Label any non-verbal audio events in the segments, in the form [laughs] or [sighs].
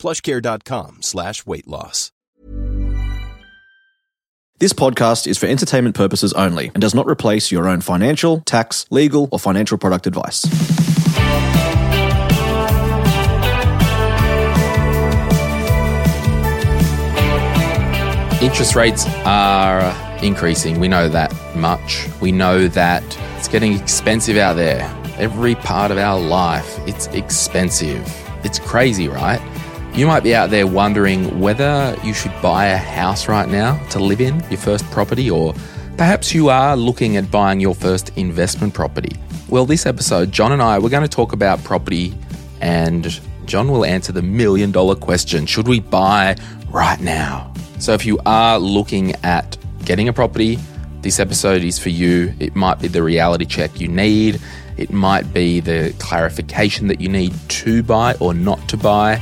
plushcare.com slash weight loss. This podcast is for entertainment purposes only and does not replace your own financial, tax, legal, or financial product advice. Interest rates are increasing. We know that much. We know that it's getting expensive out there. Every part of our life, it's expensive. It's crazy, right? You might be out there wondering whether you should buy a house right now to live in, your first property, or perhaps you are looking at buying your first investment property. Well, this episode, John and I, we're going to talk about property, and John will answer the million dollar question should we buy right now? So if you are looking at getting a property, this episode is for you. It might be the reality check you need. It might be the clarification that you need to buy or not to buy.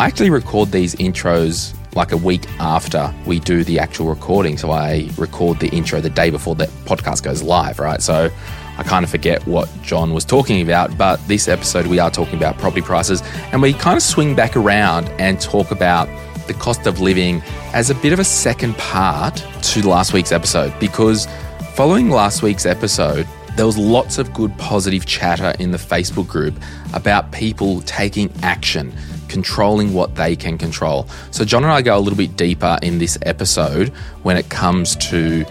I actually record these intros like a week after we do the actual recording. So I record the intro the day before the podcast goes live, right? So I kind of forget what John was talking about. But this episode, we are talking about property prices and we kind of swing back around and talk about the cost of living as a bit of a second part to last week's episode because following last week's episode, there was lots of good positive chatter in the Facebook group about people taking action, controlling what they can control. So, John and I go a little bit deeper in this episode when it comes to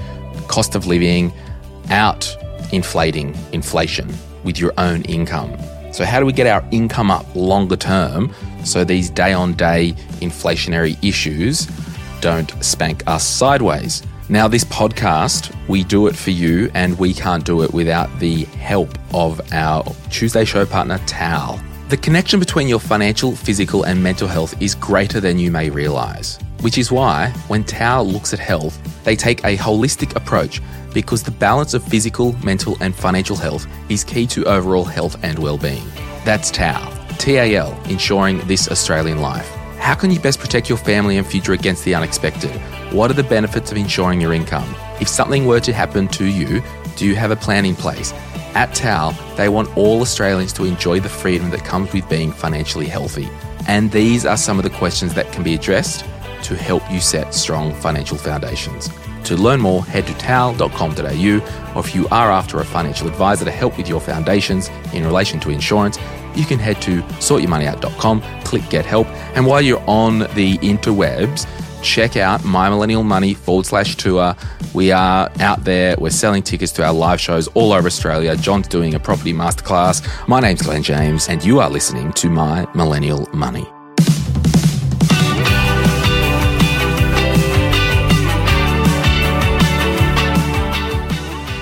cost of living, out inflating inflation with your own income. So, how do we get our income up longer term so these day on day inflationary issues don't spank us sideways? Now, this podcast, we do it for you, and we can't do it without the help of our Tuesday show partner, TAL. The connection between your financial, physical, and mental health is greater than you may realize, which is why when TAL looks at health, they take a holistic approach because the balance of physical, mental, and financial health is key to overall health and well-being. That's TAL, TAL, ensuring this Australian life. How can you best protect your family and future against the unexpected? What are the benefits of insuring your income? If something were to happen to you, do you have a plan in place? At TAL, they want all Australians to enjoy the freedom that comes with being financially healthy. And these are some of the questions that can be addressed to help you set strong financial foundations. To learn more, head to tal.com.au, or if you are after a financial advisor to help with your foundations in relation to insurance, you can head to sortyourmoneyout.com, click get help, and while you're on the interwebs, check out My Millennial Money forward slash tour. We are out there. We're selling tickets to our live shows all over Australia. John's doing a property masterclass. My name's Glen James, and you are listening to My Millennial Money.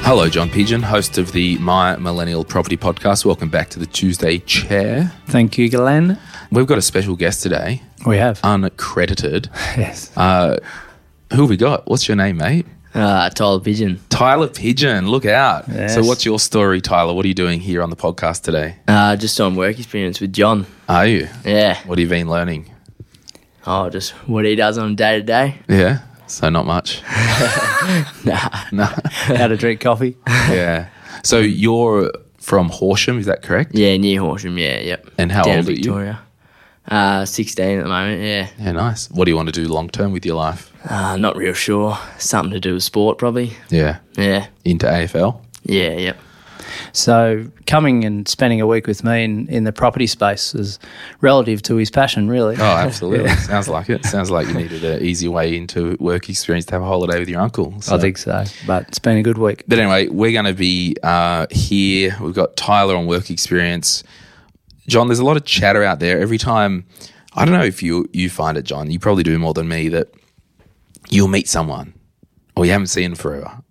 Hello, John Pidgeon, host of the My Millennial Property Podcast. Welcome back to the Tuesday Chair. Thank you, Glen. We've got a special guest today, We have. uncredited. [laughs] yes. Uh, who have we got? What's your name, mate? Uh, Tyler Pidgeon. Tyler Pidgeon. Look out. Yes. So, what's your story, Tyler? What are you doing here on the podcast today? Uh, just on work experience with John. Are you? Yeah. What have you been learning? Oh, just what he does on day to day. Yeah. So, not much. [laughs] Nah. No. How to drink coffee. yeah. So, you're from Horsham, is that correct? Yeah, near Horsham. Yeah, yep. And how Down old are you? Victoria. Uh, 16 at the moment, yeah. Yeah, nice. What do you want to do long term with your life? Uh, not real sure. Something to do with sport, probably. Yeah. Yeah. Into AFL? Yeah, yep. So coming and spending a week with me in, in the property space is relative to his passion, really. Oh, absolutely. [laughs] Sounds like it. Sounds like you needed an easy way into work experience to have a holiday with your uncle. I think so. But it's been a good week. But anyway, we're going to be uh, here. We've got Tyler on work experience. John, there's a lot of chatter out there. Every time, I don't know if you you find it, John. You probably do more than me. That you'll meet someone, or you haven't seen forever,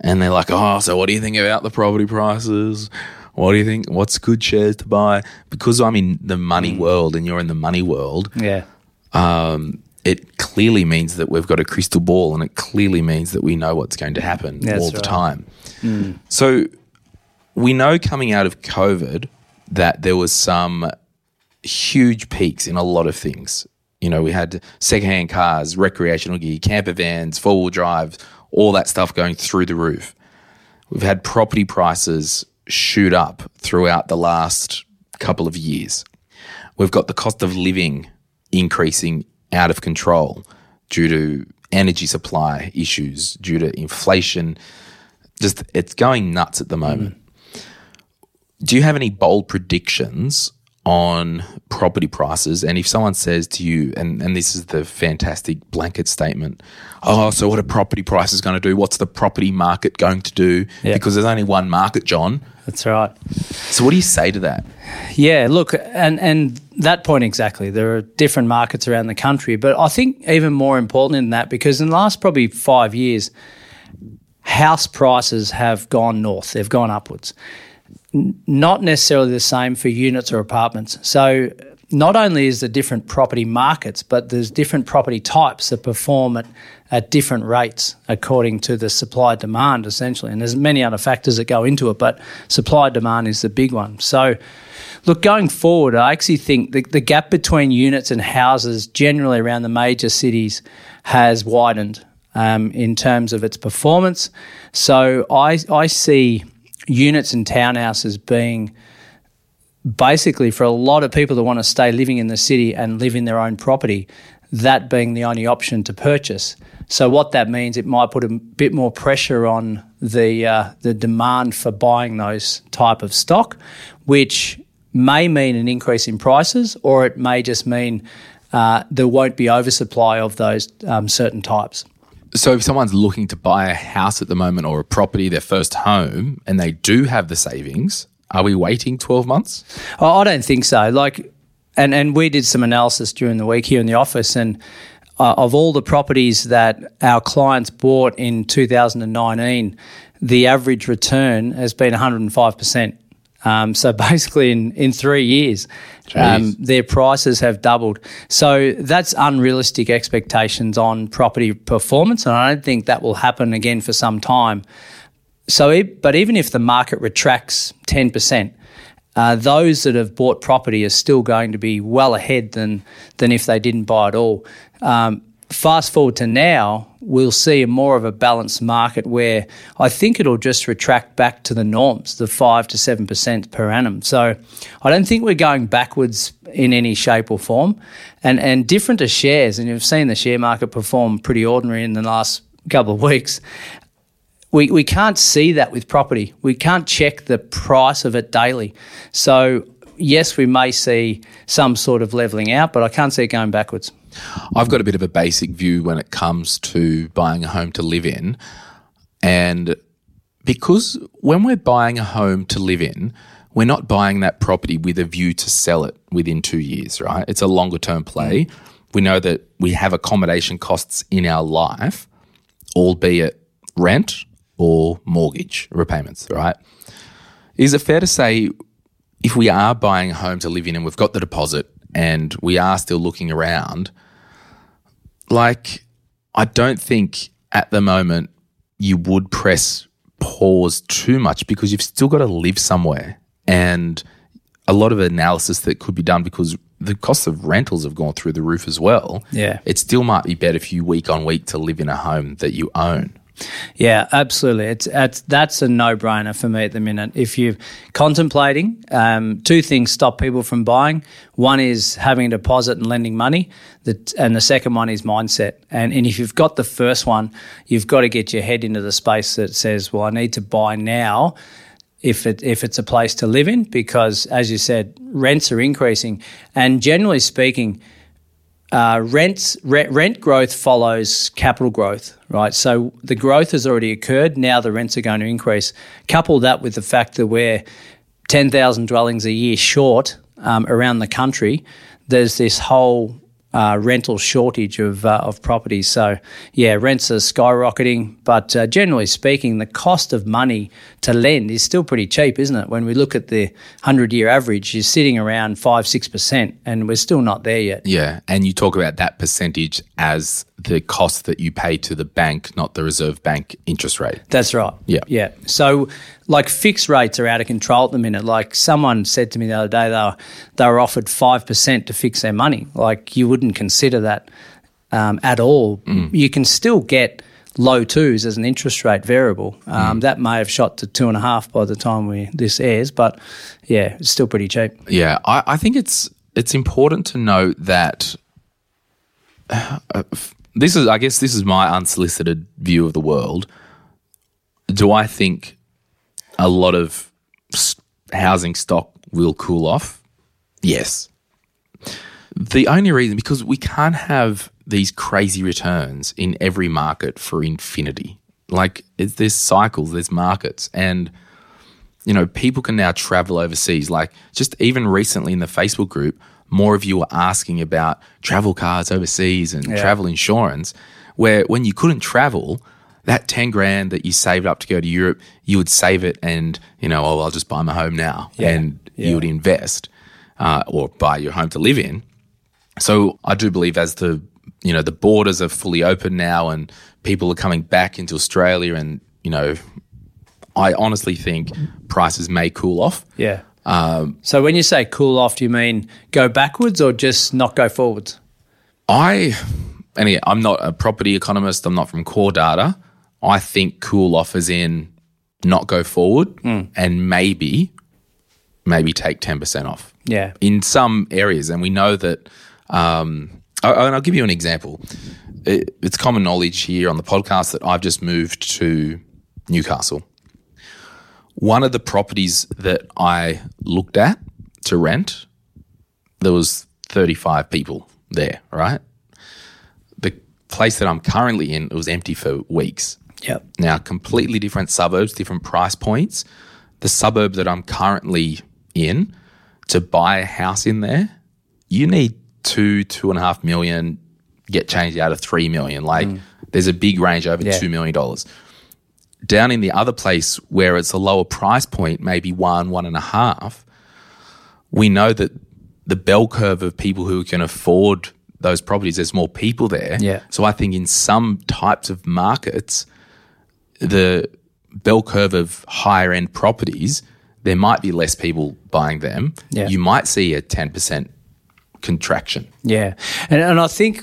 and they're like, "Oh, so what do you think about the property prices? What do you think? What's good shares to buy?" Because I'm in the money world, and you're in the money world Yeah. um, it clearly means that we've got a crystal ball and it clearly means that we know what's going to happen That's all the time. So we know coming out of COVID that there was some huge peaks in a lot of things. You know, we had secondhand cars, recreational gear, camper vans, four wheel drives, all that stuff going through the roof. We've had property prices shoot up throughout the last couple of years. We've got the cost of living increasing out of control due to energy supply issues, due to inflation. Just it's going nuts at the moment. Do you have any bold predictions on property prices? And if someone says to you, and, and this is the fantastic blanket statement, oh, so what are property prices going to do? What's the property market going to do? Yeah. Because there's only one market, John. That's right. So what do you say to that? Yeah, look, and and that point exactly. There are different markets around the country, but I think even more important than that, because in the last probably five years, house prices have gone north. They've gone upwards. Not necessarily the same for units or apartments. So not only is there different property markets, but there's different property types that perform at, at different rates according to the supply demand essentially. And there's many other factors that go into it, but supply demand is the big one. So look, going forward, I actually think the, the gap between units and houses generally around the major cities has widened um, in terms of its performance. So I, I see units and townhouses being basically for a lot of people that want to stay living in the city and live in their own property, that being the only option to purchase. So what that means, it might put a bit more pressure on the uh, the demand for buying those type of stock, which may mean an increase in prices, or it may just mean uh, there won't be oversupply of those um, certain types. So if someone's looking to buy a house at the moment or a property, their first home, and they do have the savings, are we waiting 12 months? I don't think so. Like, and and we did some analysis during the week here in the office, and uh, of all the properties that our clients bought in 2019, the average return has been 105 percent. Um, so [laughs] basically, in, in three years, um, their prices have doubled. So that's unrealistic expectations on property performance, and I don't think that will happen again for some time. So, but even if the market retracts 10%, uh, those that have bought property are still going to be well ahead than, than if they didn't buy at all. Um, fast forward to now, we'll see more of a balanced market where I think it'll just retract back to the norms, the 5 to 7% per annum. So I don't think we're going backwards in any shape or form. And, and different to shares, and you've seen the share market perform pretty ordinary in the last couple of weeks we, we can't see that with property. We can't check the price of it daily. So, yes, we may see some sort of levelling out, but I can't see it going backwards. I've got a bit of a basic view when it comes to buying a home to live in. And because when we're buying a home to live in, we're not buying that property with a view to sell it within two years, right? It's a longer term play. We know that we have accommodation costs in our life, albeit rent or mortgage repayments, right? Is it fair to say if we are buying a home to live in and we've got the deposit and we are still looking around, like, I don't think at the moment you would press pause too much because you've still got to live somewhere. And a lot of analysis that could be done because the cost of rentals have gone through the roof as well. Yeah. It still might be better for you week on week to live in a home that you own. Yeah, absolutely. It's, it's that's a no brainer for me at the minute. If you're contemplating, um, two things stop people from buying. One is having a deposit and lending money, that, and the second one is mindset. And, and if you've got the first one, you've got to get your head into the space that says, well, I need to buy now if it if it's a place to live in because as you said rents are increasing and generally speaking uh, rents re- rent growth follows capital growth right? So the growth has already occurred. Now the rents are going to increase. Couple that with the fact that we're 10,000 dwellings a year short um, around the country there's this whole uh, rental shortage of uh, of properties. So yeah, rents are skyrocketing, but uh, generally speaking, the cost of money to lend is still pretty cheap, isn't it? When we look at the hundred year average, you're sitting around five six percent, and we're still not there yet. Yeah, and you talk about that percentage as the cost that you pay to the bank, not the Reserve Bank interest rate. That's right. Yeah. Yeah. So, like, fixed rates are out of control at the minute. Like, someone said to me the other day, they were, they were offered 5% to fix their money. Like, you wouldn't consider that um, at all. You can still get low twos as an interest rate variable. Um, That may have shot to two and a half by the time we this airs, but yeah, it's still pretty cheap. Yeah, I, I think it's it's important to note that [sighs] uh, f- this is, I guess, this is my unsolicited view of the world. Do I think a lot of housing stock will cool off? Yes. The only reason because we can't have these crazy returns in every market for infinity. Like it's, there's cycles, there's markets, and you know, people can now travel overseas. Like just even recently in the Facebook group, more of you were asking about travel cards overseas and travel insurance, where when you couldn't travel, that 10 grand that you saved up to go to Europe, you would save it and, you know, oh, I'll just buy my home now. And Yeah. you would invest uh, or buy your home to live in. So I do believe as the you know the borders are fully open now and people are coming back into Australia and you know I honestly think prices may cool off. Yeah. so, when you say cool off, do you mean go backwards or just not go forwards? I and again, I'm not a property economist. I'm not from core data. I think cool off as in not go forward and maybe maybe take ten percent off. Yeah. in some areas, and we know that. Um, I- and I'll give you an example. It, it's common knowledge here on the podcast that I've just moved to Newcastle. One of the properties that I looked at to rent, there was 35 people there, right? The place that I'm currently in, it was empty for weeks. Yep. Now, completely different suburbs, different price points. The suburb that I'm currently in, to buy a house in there, you need two, two and a half million, get changed out of three million. Like mm. there's a big range over Yeah. two million dollars. Down in the other place where it's a lower price point, maybe one, one and a half, we know that the bell curve of people who can afford those properties, there's more people there. Yeah. So I think in some types of markets, the bell curve of higher end properties, there might be less people buying them. Yeah. You might see a 10% contraction. Yeah. And, and I think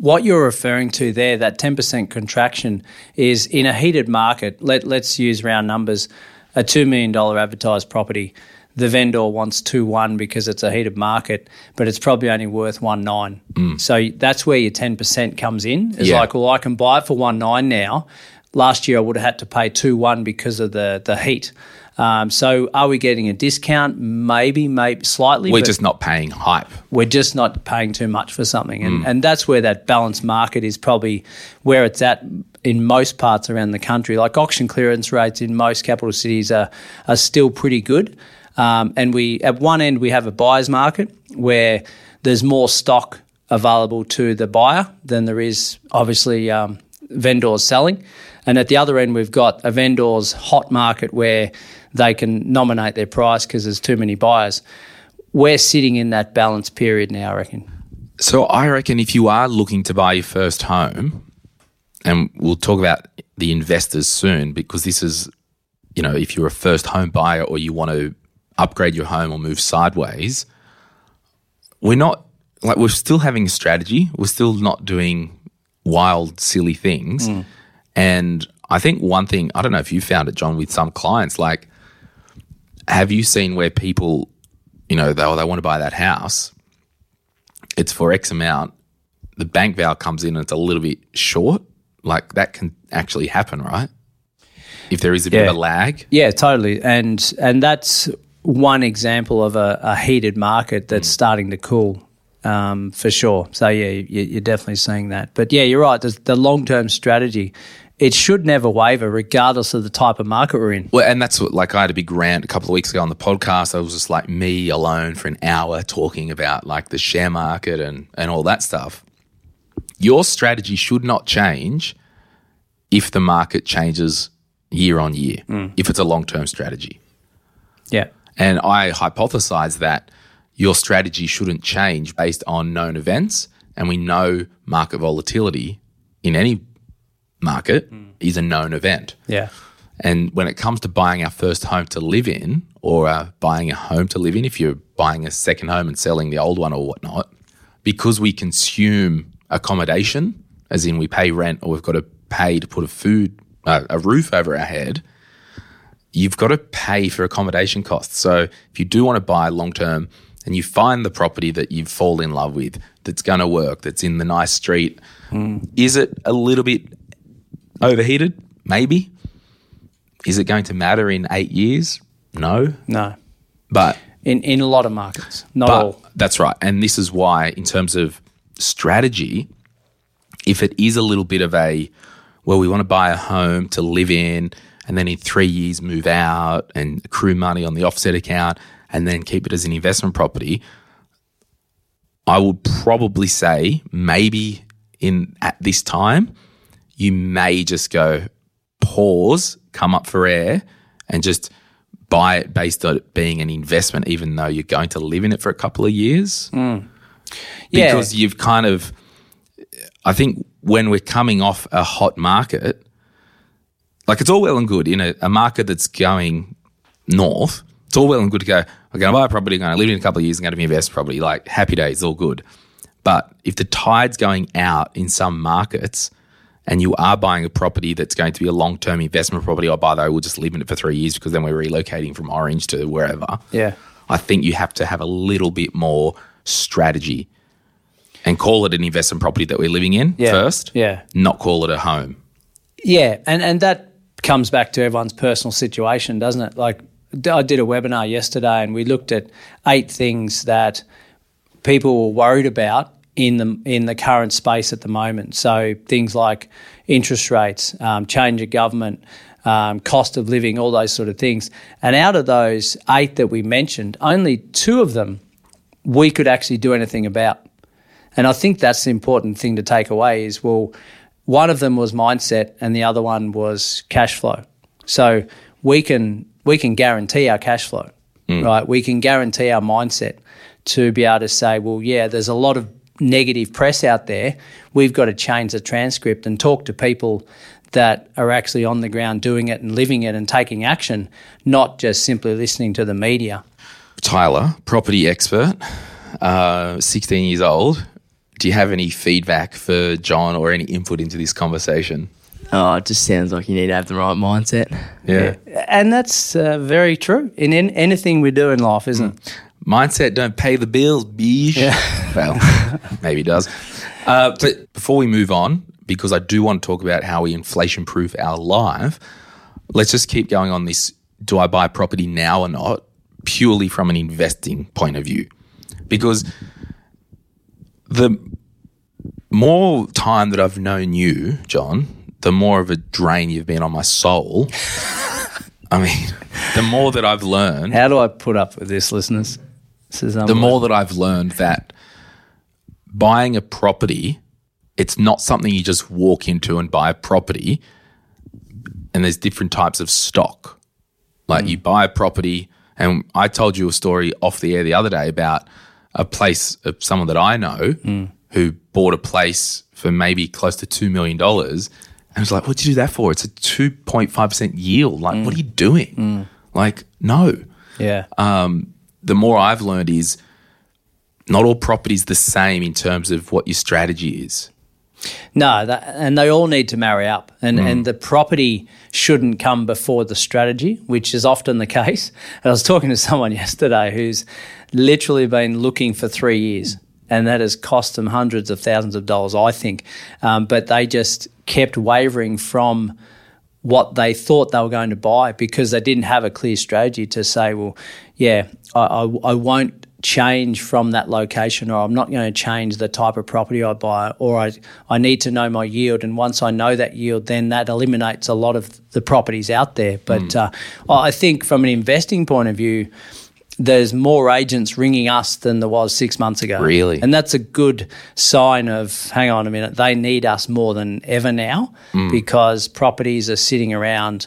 what you're referring to there, that 10% contraction, is in a heated market. Let, let's use round numbers a $2 million advertised property. The vendor wants 2 1 because it's a heated market, but it's probably only worth 1 9. Mm. So that's where your 10% comes in. It's Yeah. like, well, I can buy it for 1 9 now. Last year I would have had to pay 2 1 because of the, the heat. Um, so are we getting a discount? Maybe, maybe slightly. We're just not paying hype. we're just not paying too much for something. And, and that's where that balanced market is probably where it's at in most parts around the country. Like auction clearance rates in most capital cities are, are still pretty good. Um, and we at one end we have a buyer's market where there's more stock available to the buyer than there is obviously um, vendors selling. And at the other end, we've got a vendor's hot market where they can nominate their price because there's too many buyers we're sitting in that balance period now, I reckon. So I reckon if you are looking to buy your first home, and we'll talk about the investors soon because this is, you know, if you're a first home buyer or you want to upgrade your home or move sideways, we're not like we're still having a strategy. We're still not doing wild, silly things. Mm. And I think one thing, I don't know if you found it, John, with some clients, like, have you seen where people, you know, they, oh, they want to buy that house? it's for X amount, the bank val comes in and it's a little bit short. Like that can actually happen, right? If there is a bit of a lag. Yeah, totally. And and that's one example of a, a heated market that's starting to cool. Um, for sure. So yeah, you, you're definitely seeing that. But yeah, you're right. The, the long term strategy it should never waver, regardless of the type of market we're in. Well, and that's what, like, I had a big rant a couple of weeks ago on the podcast. I was just like me alone for an hour talking about like the share market and, and all that stuff. Your strategy should not change if the market changes year on year, mm. if it's a long term strategy. Yeah. And I hypothesize that your strategy shouldn't change based on known events. And we know market volatility in any market is a known event. Yeah. And when it comes to buying our first home to live in, or uh, buying a home to live in, if you're buying a second home and selling the old one or whatnot, because we consume accommodation, as in we pay rent or we've got to pay to put a food, uh, a roof over our head, you've got to pay for accommodation costs. So if you do want to buy long term and you find the property that you fall in love with, that's going to work, that's in the nice street, is it a little bit overheated? Maybe. Is it going to matter in eight years? No. No. But In in a lot of markets, not but all. that's right. And this is why, in terms of strategy, if it is a little bit of a, well, we want to buy a home to live in and then in three years move out and accrue money on the offset account and then keep it as an investment property, I would probably say maybe in at this time, you may just go pause, come up for air, and just buy it based on it being an investment, even though you're going to live in it for a couple of years. Yeah. Because you've kind of, I think when we're coming off a hot market, like it's all well and good in a, a market that's going north. It's all well and good to go, I'm going to buy a property, I'm going to live in a couple of years, I'm going to be invest property. Like happy days, all good. But if the tide's going out in some markets and you are buying a property that's going to be a long term investment property, or by the way, we'll just live in it for three years because then we're relocating from Orange to wherever. Yeah. I think you have to have a little bit more strategy and call it an investment property that we're living in Yeah. first, Yeah. not call it a home. Yeah, and and that comes back to everyone's personal situation, doesn't it? Like I did a webinar yesterday, and we looked at eight things that people were worried about in the in the current space at the moment. So things like interest rates, um, change of government. Um, cost of living, all those sort of things. And out of those eight that we mentioned, only two of them we could actually do anything about. And I think that's the important thing to take away is well, one of them was mindset and the other one was cash flow. So we can we can guarantee our cash flow, right? We can guarantee our mindset to be able to say, well, yeah, there's a lot of negative press out there. We've got to change the transcript and talk to people that are actually on the ground doing it and living it and taking action, not just simply listening to the media. Tyler, property expert, uh, 16 years old. Do you have any feedback for John or any input into this conversation? Oh, it just sounds like you need to have the right mindset. Yeah. And that's uh, very true in, in anything we do in life, isn't it? Mindset don't pay the bills, bitch. [laughs] Well, maybe it does. Uh, but before we move on, because I do want to talk about how we inflation proof our life, let's just keep going on this do I buy property now or not, purely from an investing point of view. Because the more time that I've known you, John, the more of a drain you've been on my soul. [laughs] I mean, the more that I've learned How do I put up with this, listeners? This is um, the more that I've learned that buying a property, it's not something you just walk into and buy a property. And there's different types of stock. Like you mm. buy a property, and I told you a story off the air the other day about a place of someone that I know mm. who bought a place for maybe close to $2 million. And I was like, what'd you do that for? It's a 2.5% yield. Like, what mm. are you doing? Like, no yeah, um, the more I've learned is not all properties the same in terms of what your strategy is. no, that, and they all need to marry up, and and the property shouldn't come before the strategy, which is often the [laughs] case. And I was talking to someone yesterday who's literally been looking for three years. And that has cost them hundreds of thousands of dollars, I think. Um, but they just kept wavering from what they thought they were going to buy because they didn't have a clear strategy to say, well, yeah, I, I, I won't change from that location or I'm not going to change the type of property I buy or I, I need to know my yield. And once I know that yield then that eliminates a lot of the properties out there. But uh, I think from an investing point of view there's more agents ringing us than there was six months ago Really? and that's a good sign of hang on a minute they need us more than ever now because properties are sitting around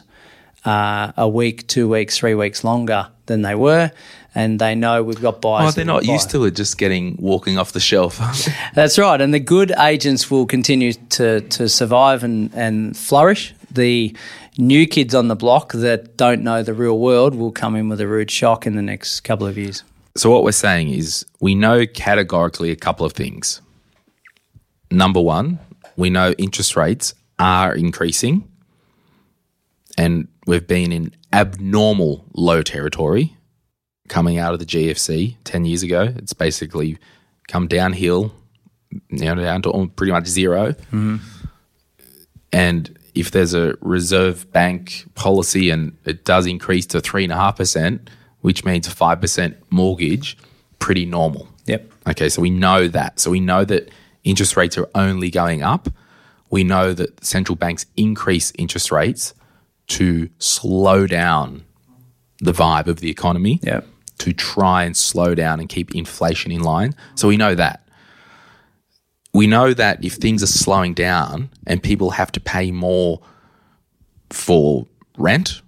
uh, a week two weeks three weeks longer than they were and they know we've got buyers Oh, they're not used to it just getting walking off the shelf. [laughs] [laughs] That's right. And the good agents will continue to, to survive and, and flourish. The new kids on the block that don't know the real world will come in with a rude shock in the next couple of years. so what we're saying is we know categorically a couple of things. Number one, we know interest rates are increasing and we've been in abnormal low territory coming out of the GFC 10 years ago. It's basically come downhill, you know, down to pretty much 0 mm-hmm. And if there's a reserve bank policy and it does increase to 3.5%, which means a 5% mortgage, pretty normal. Yep. Okay, so we know that. So we know that interest rates are only going up. We know that central banks increase interest rates to slow down the vibe of the economy, Yep. to try and slow down and keep inflation in line. So we know that. We know that if things are slowing down and people have to pay more for rent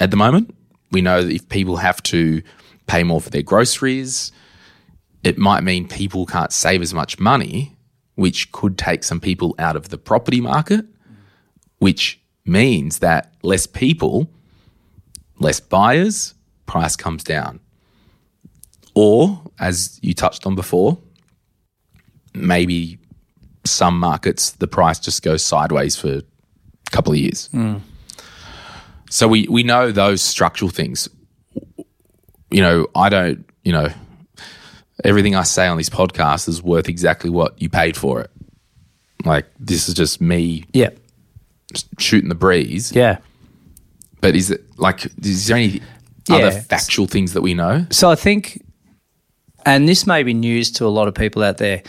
at the moment, we know that if people have to pay more for their groceries, it might mean people can't save as much money, which could take some people out of the property market, which means that less people, less buyers, price comes down. Or, as you touched on before, maybe some markets the price just goes sideways for a couple of years. Hmm. So we, we know those structural things. You know, I don't, you know, everything I say on this podcast is worth exactly what you paid for it. Like this is just me yeah. shooting the breeze. Yeah. But is it like is there any Yeah. other factual things that we know? So I think, and this may be news to a lot of people out there,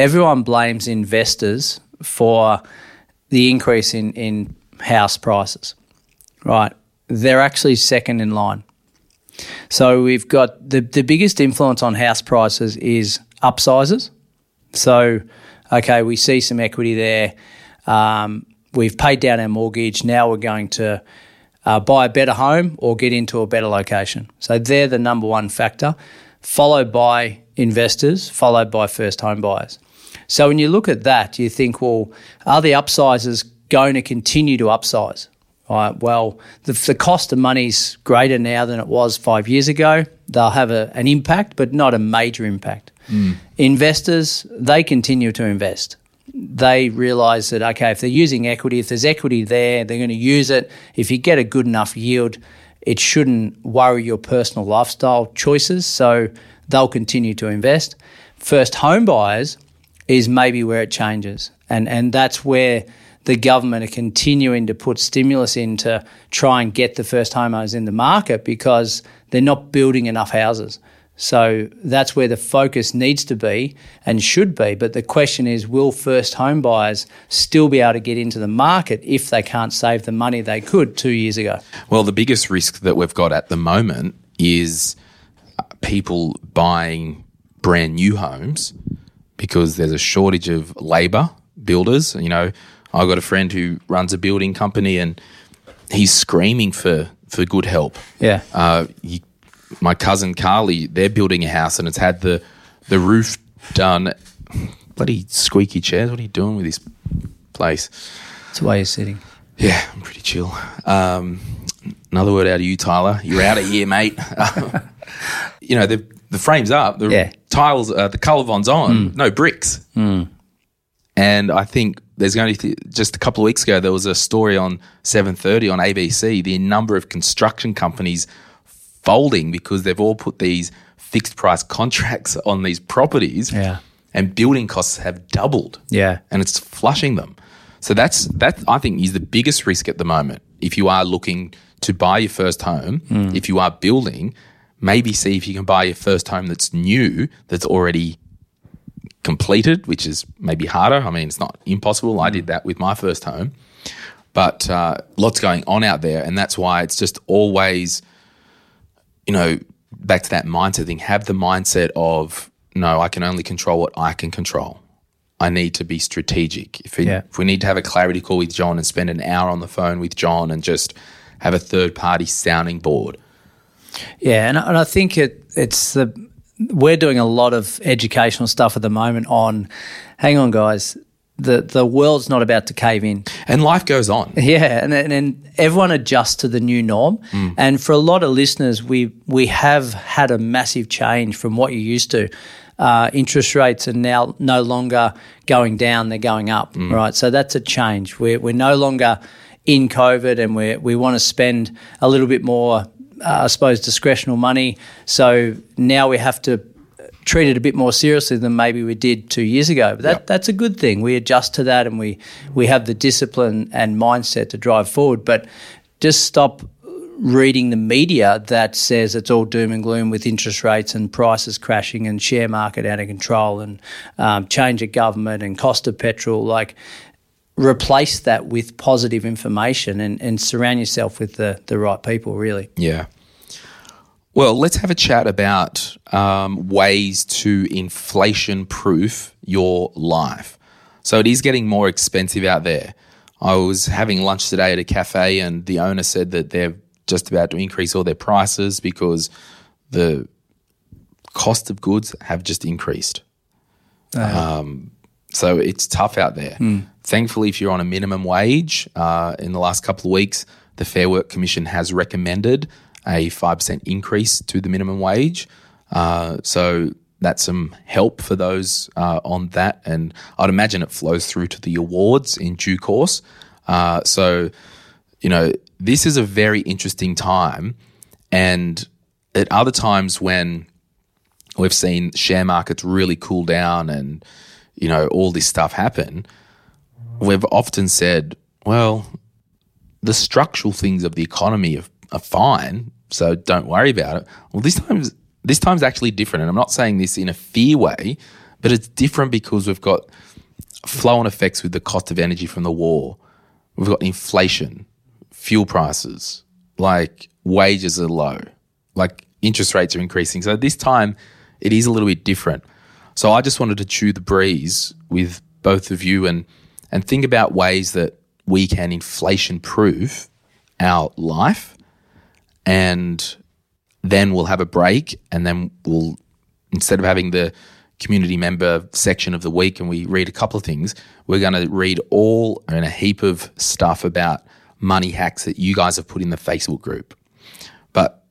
everyone blames investors for the increase in, in house prices, right? They're actually second in line. So we've got the, the biggest influence on house prices is upsizes. So, okay, we see some equity there. Um, we've paid down our mortgage. Now we're going to uh, buy a better home or get into a better location. So they're the number one factor, followed by investors, followed by first home buyers. So when you look at that, you think, well, are the upsizers going to continue to upsize? Right, well, the, the cost of money's greater now than it was five years ago. They'll have a, an impact, but not a major impact. Hmm. Investors, they continue to invest. They realise that, okay, if they're using equity, if there's equity there, they're going to use it. If you get a good enough yield, it shouldn't worry your personal lifestyle choices. So they'll continue to invest. First home buyers is maybe where it changes. And, and that's where the government are continuing to put stimulus in to try and get the first homeowners in the market because they're not building enough houses. So that's where the focus needs to be and should be. But the question is will first home buyers still be able to get into the market if they can't save the money they could two years ago? Well, the biggest risk that we've got at the moment is uh, people buying brand new homes because there's a shortage of labor builders. You know, I've got a friend who runs a building company and he's screaming for, for good help. Yeah. Uh, you, my cousin Carly, they're building a house and it's had the the roof done. Bloody squeaky chairs. What are you doing with this place? The way you're sitting. Yeah, I'm pretty chill. Um, another word out of you, Tyler. You're out of here, mate. [laughs] [laughs] you know, the the frame's up, the Yeah. tiles, uh, the Colorbond's on, mm. no bricks. Mm. And I think there's going to just a couple of weeks ago there was a story on 7:30 on ABC. The number of construction companies folding because they've all put these fixed price contracts on these properties, Yeah. and building costs have doubled Yeah. and it's flushing them. So that's that I think is the biggest risk at the moment. If you are looking to buy your first home, mm. if you are building, maybe see if you can buy your first home that's new, that's already completed, which is maybe harder. I mean, it's not impossible. I did that with my first home, but uh, lots going on out there, and that's why it's just always, you know, back to that mindset thing. Have the mindset of no, I can only control what I can control. I need to be strategic. If, it, Yeah. if we need to have a clarity call with John and spend an hour on the phone with John and just have a third party sounding board, Yeah, and, and I think it it's the we're doing a lot of educational stuff at the moment on. Hang on, guys. The the world's not about to cave in. and life goes on. [laughs] Yeah, and and, everyone adjusts to the new norm. And for a lot of listeners, we we have had a massive change from what you used to. Uh, interest rates are now no longer going down; they're going up. Right, so that's a change. We're we're no longer in COVID, and we we want to spend a little bit more, I suppose, discretional money. So now we have to treat it a bit more seriously than maybe we did two years ago. But that, Yep. that's a good thing. We adjust to that and we, we have the discipline and mindset to drive forward. But just stop reading the media that says it's all doom and gloom with interest rates and prices crashing and share market out of control and um, change of government and cost of petrol. Like, replace that with positive information and, and surround yourself with the, the right people, really. Yeah. Well, let's have a chat about um, ways to inflation proof your life. So it is getting more expensive out there. I was having lunch today at a cafe, and the owner said that they're just about to increase all their prices because the cost of goods have just increased. Um, so it's tough out there. Thankfully, if you're on a minimum wage, uh, in the last couple of weeks, the Fair Work Commission has recommended a 5% increase to the minimum wage. Uh, so that's some help for those uh, on that. And I'd imagine it flows through to the awards in due course. Uh, so, you know, this is a very interesting time. And at other times when we've seen share markets really cool down and you know all this stuff happen we've often said well the structural things of the economy are, are fine so don't worry about it. Well this time's this time's actually different and i'm not saying this in a fear way but it's different because we've got flow-on effects with the cost of energy from the war. We've got inflation fuel prices like wages are low like interest rates are increasing. So this time it is a little bit different so i just wanted to chew the breeze with both of you and and think about ways that we can inflation proof our life and then we'll have a break and then we'll instead of having the community member section of the week and we read a couple of things we're going to read all and a heap of stuff about money hacks that you guys have put in the facebook group. But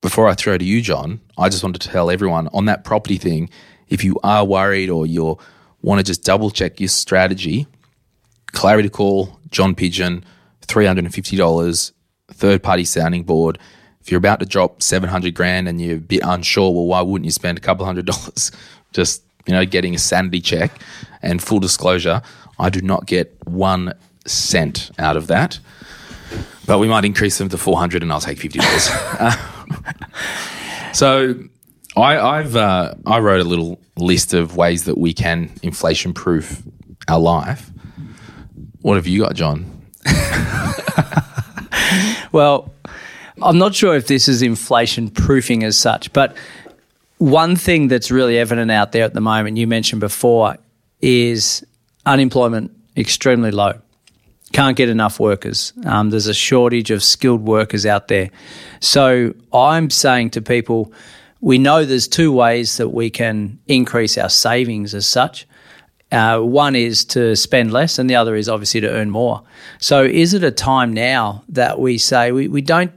before i throw to you john i just wanted to tell everyone on that property thing if you are worried or you want to just double check your strategy clarity call, John Pidgeon, $350, third party sounding board. If you're about to drop 700 grand and you're a bit unsure, well, why wouldn't you spend a couple hundred dollars [laughs] just, you know, getting a sanity check? And full disclosure, I do not get one cent out of that. But we might increase them to 400 and I'll take $50. [laughs] so I, I've uh, I wrote a little list of ways that we can inflation proof our life. What have you got, John? [laughs] Well, I'm not sure if this is inflation proofing as such, but one thing that's really evident out there at the moment, you mentioned before, is unemployment extremely low. Can't get enough workers. Um, there's a shortage of skilled workers out there. So I'm saying to people, we know there's two ways that we can increase our savings as such. Uh, one is to spend less, and the other is obviously to earn more. So, is it a time now that we say we, we don't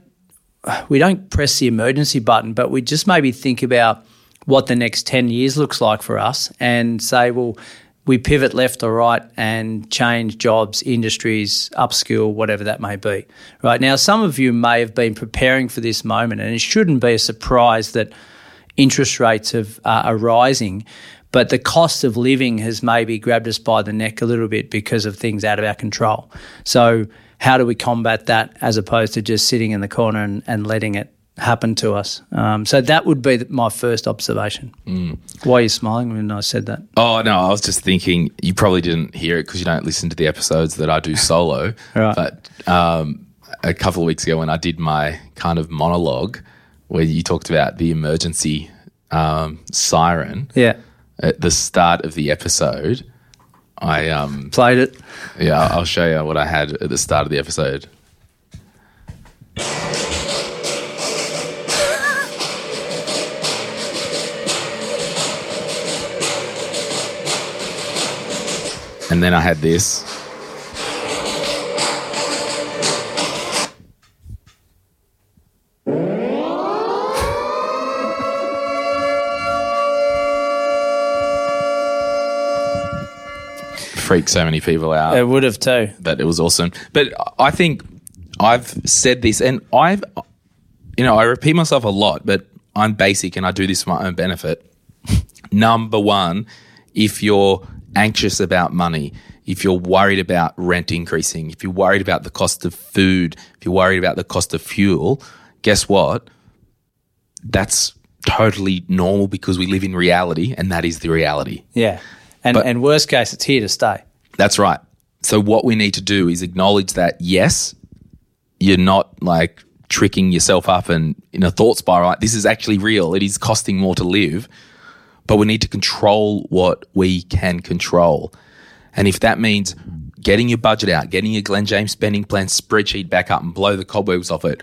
we don't press the emergency button, but we just maybe think about what the next ten years looks like for us, and say, well, we pivot left or right and change jobs, industries, upskill, whatever that may be. Right now, some of you may have been preparing for this moment, and it shouldn't be a surprise that interest rates have, uh, are rising. But the cost of living has maybe grabbed us by the neck a little bit because of things out of our control. So, how do we combat that as opposed to just sitting in the corner and, and letting it happen to us. Um, so that would be my first observation. Mm. Why are you smiling when I said that? Oh no, I was just thinking you probably didn't hear it because you don't listen to the episodes that I do solo. [laughs] Right. But um, a couple of weeks ago, when I did my kind of monologue, where you talked about the emergency um, siren Yeah, at the start of the episode, I um, played it. yeah, I'll show you what I had at the start of the episode. And then I had this. Freaked so many people out It would have too. that it was awesome. But I think I've said this, and I've, you know, I repeat myself a lot, but I'm basic and I do this for my own benefit. [laughs] Number one, if you're anxious about money, if you're worried about rent increasing, if you're worried about the cost of food, if you're worried about the cost of fuel, guess what? That's totally normal because we live in reality, and that is the reality. Yeah, and But- and worst case, it's here to stay. That's right. So what we need to do is acknowledge that yes, you're not like tricking yourself up and in a thought spiral. This is actually real. It is costing more to live, but we need to control what we can control. And if that means getting your budget out, getting your Glen James spending plan spreadsheet back up and blow the cobwebs off it,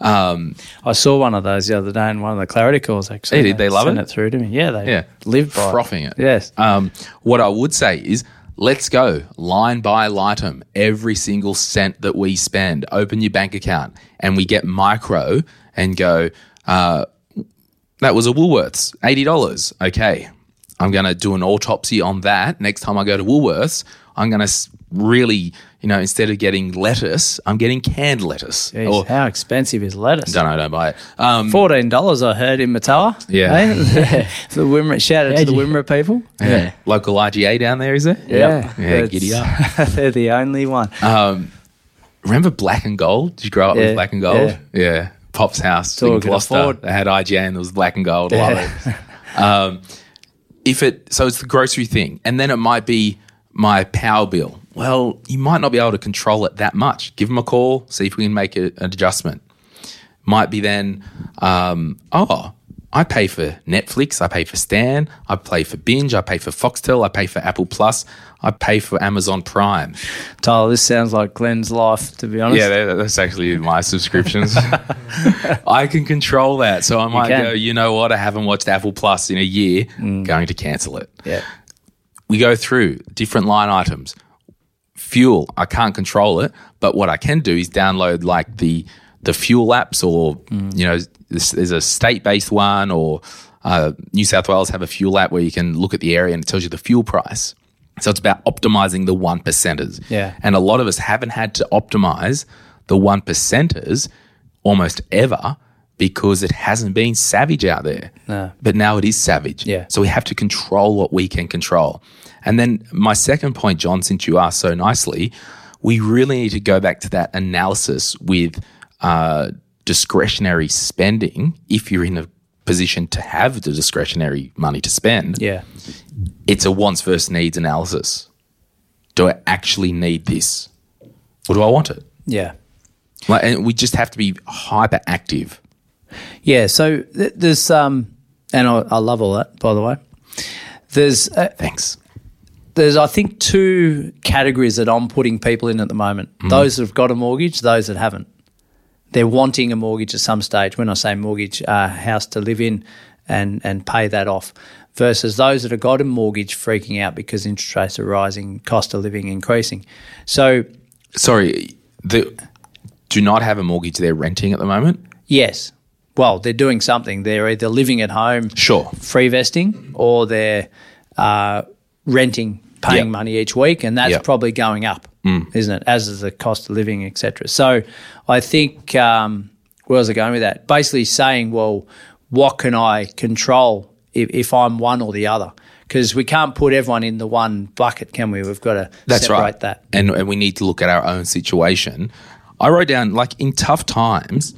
I saw one of those the other day in one of the clarity calls. Actually, did they love sent it? it through to me. Yeah, they Yeah. live by Frothing it. Yes, Um, what I would say is let's go line by item every single cent that we spend. Open your bank account and we get micro and go, uh, that was a Woolworths, $80. Okay. I'm going to do an autopsy on that. Next time I go to Woolworths, I'm going to really, you know, instead of getting lettuce, I'm getting canned lettuce. Jeez, Or, how expensive is lettuce? don't know, don't buy it. Um, Fourteen dollars, I heard in Matawa. Yeah. Eh? [laughs] the Wimmera, shout out to the you- Wimmera people. yeah. Local IGA down there, is it? Yeah, Yeah, giddy up. [laughs] they're the only one. Remember Black and Gold? Did you grow up Yeah, with Black and Gold? Yeah. Pop's house all in we could Gloucester. They had IGA and there was Black and Gold. Love it. um, if it so it's the grocery thing, and then it might be my power bill. Well, you might not be able to control it that much. Give them a call, see if we can make a, an adjustment. Might be then, um, oh, I pay for Netflix, I pay for Stan, I pay for Binge, I pay for Foxtel, I pay for Apple Plus, I pay for Amazon Prime. Tyler, this sounds like Glen's life, to be honest. Yeah, that's actually my subscriptions. [laughs] I can control that. So I might can. go, you know what? I haven't watched Apple Plus in a year. Going to cancel it. yeah. We go through different line items. Fuel, I can't control it, but what I can do is download like the the fuel apps, or you know, there's, there's a state based one, or uh, New South Wales have a fuel app where you can look at the area and it tells you the fuel price. So it's about optimizing the one percenters. Yeah. And a lot of us haven't had to optimize the one percenters almost ever because it hasn't been savage out there. No. But now it is savage. Yeah. So we have to control what we can control. And then my second point, John, since you asked so nicely, we really need to go back to that analysis with uh, discretionary spending. If you're in a position to have the discretionary money to spend, Yeah. it's a wants versus needs analysis. Do I actually need this? Or do I want it? Yeah. Like, and we just have to be hyperactive. Yeah. So th- there's, um, and I, I love all that, by the way. There's, uh, Thanks. There's, I think, two categories that I'm putting people in at the moment those that have got a mortgage, those that haven't. They're wanting a mortgage at some stage. When I say mortgage, a house to live in and, and pay that off, versus those that have got a mortgage freaking out because interest rates are rising, cost of living increasing. So, Sorry, the, do not have a mortgage. They're renting at the moment. yes, well, they're doing something. They're either living at home, Sure. free vesting, or they're uh, renting, paying Yep. money each week, and that's Yep. probably going up, isn't it? As is the cost of living, etc. So, I think um, where was I going with that? Basically, saying, well, what can I control if, if I'm one or the other? Because we can't put everyone in the one bucket, can we? We've got to That's separate right. that. And, and we need to look at our own situation. I wrote down, like, in tough times,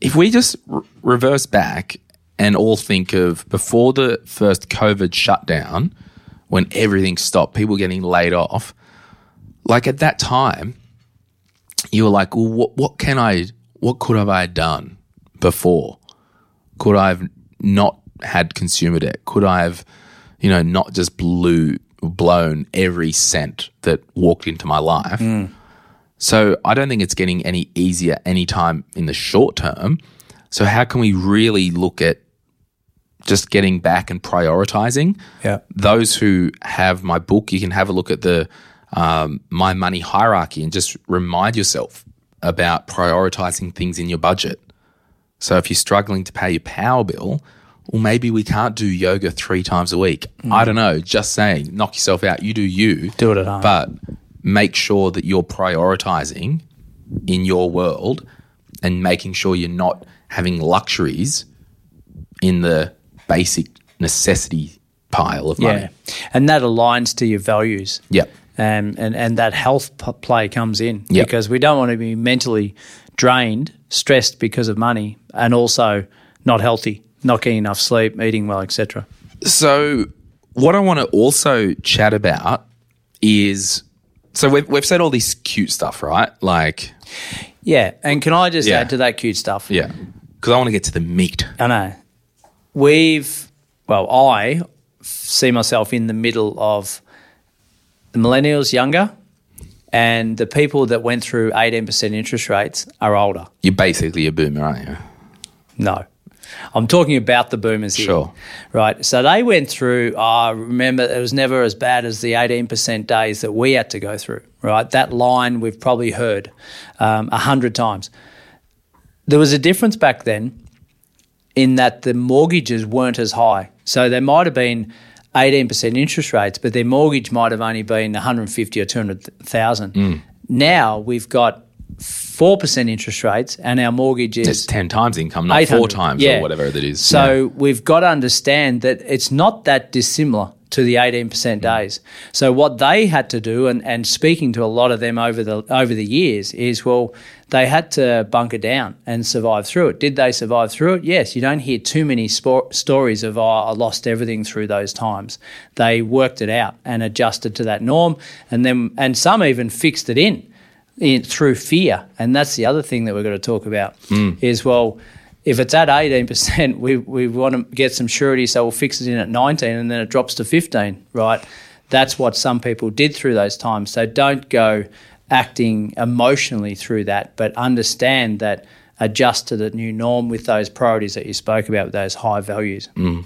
if we just r- reverse back and all think of before the first COVID shutdown, when everything stopped, people getting laid off, like at that time, you were like, well, what, what can I, what could have I done before? Could I have not had consumer debt? Could I have, you know, not just blew, blown every cent that walked into my life? Mm. So I don't think it's getting any easier anytime in the short term. So how can we really look at just getting back and prioritizing? Yeah. Those who have my book, you can have a look at the um, my money hierarchy and just remind yourself about prioritizing things in your budget. So if you're struggling to pay your power bill, well, maybe we can't do yoga three times a week. I don't know. Just saying, knock yourself out. You do you. Do it at home. But make sure that you're prioritizing in your world and making sure you're not having luxuries in the basic necessity pile of money. Yeah, and that aligns to your values. Yep. and and and that health p- play comes in Yep. because we don't want to be mentally drained, stressed because of money, and also not healthy, not getting enough sleep, eating well, etc. So, what I want to also chat about is so we've, we've said all this cute stuff, right? Like, Yeah, and can I just Yeah. add to that cute stuff? yeah, because I want to get to the meat. I know. We've, well, I see myself in the middle of the millennials younger and the people that went through 18% interest rates are older. You're basically a boomer, aren't you? No. I'm talking about the boomers here. Sure. Right. So they went through, I remember it was never as bad as the 18% days that we had to go through, right? That line we've probably heard um, a hundred times. There was a difference back then in that the mortgages weren't as high. So they might have been 18% interest rates, but their mortgage might have only been 150 or 200,000. Mm. Now we've got 4% interest rates and our mortgage is It's 10 times income, not four times yeah. or whatever it is. So we've got to understand that it's not that dissimilar to the 18% Mm. days. So what they had to do, and, and speaking to a lot of them over the over the years, is well, they had to bunker down and survive through it. Did they survive through it? Yes. You don't hear too many spo- stories of oh, I lost everything through those times. They worked it out and adjusted to that norm, and then and some even fixed it in in, through fear. And that's the other thing that we're going to talk about hmm. is well, if it's at 18%, we, we want to get some surety, so we'll fix it in at 19 and then it drops to 15, right? That's what some people did through those times. So don't go acting emotionally through that, but understand that adjust to the new norm with those priorities that you spoke about, with those high values. Hmm.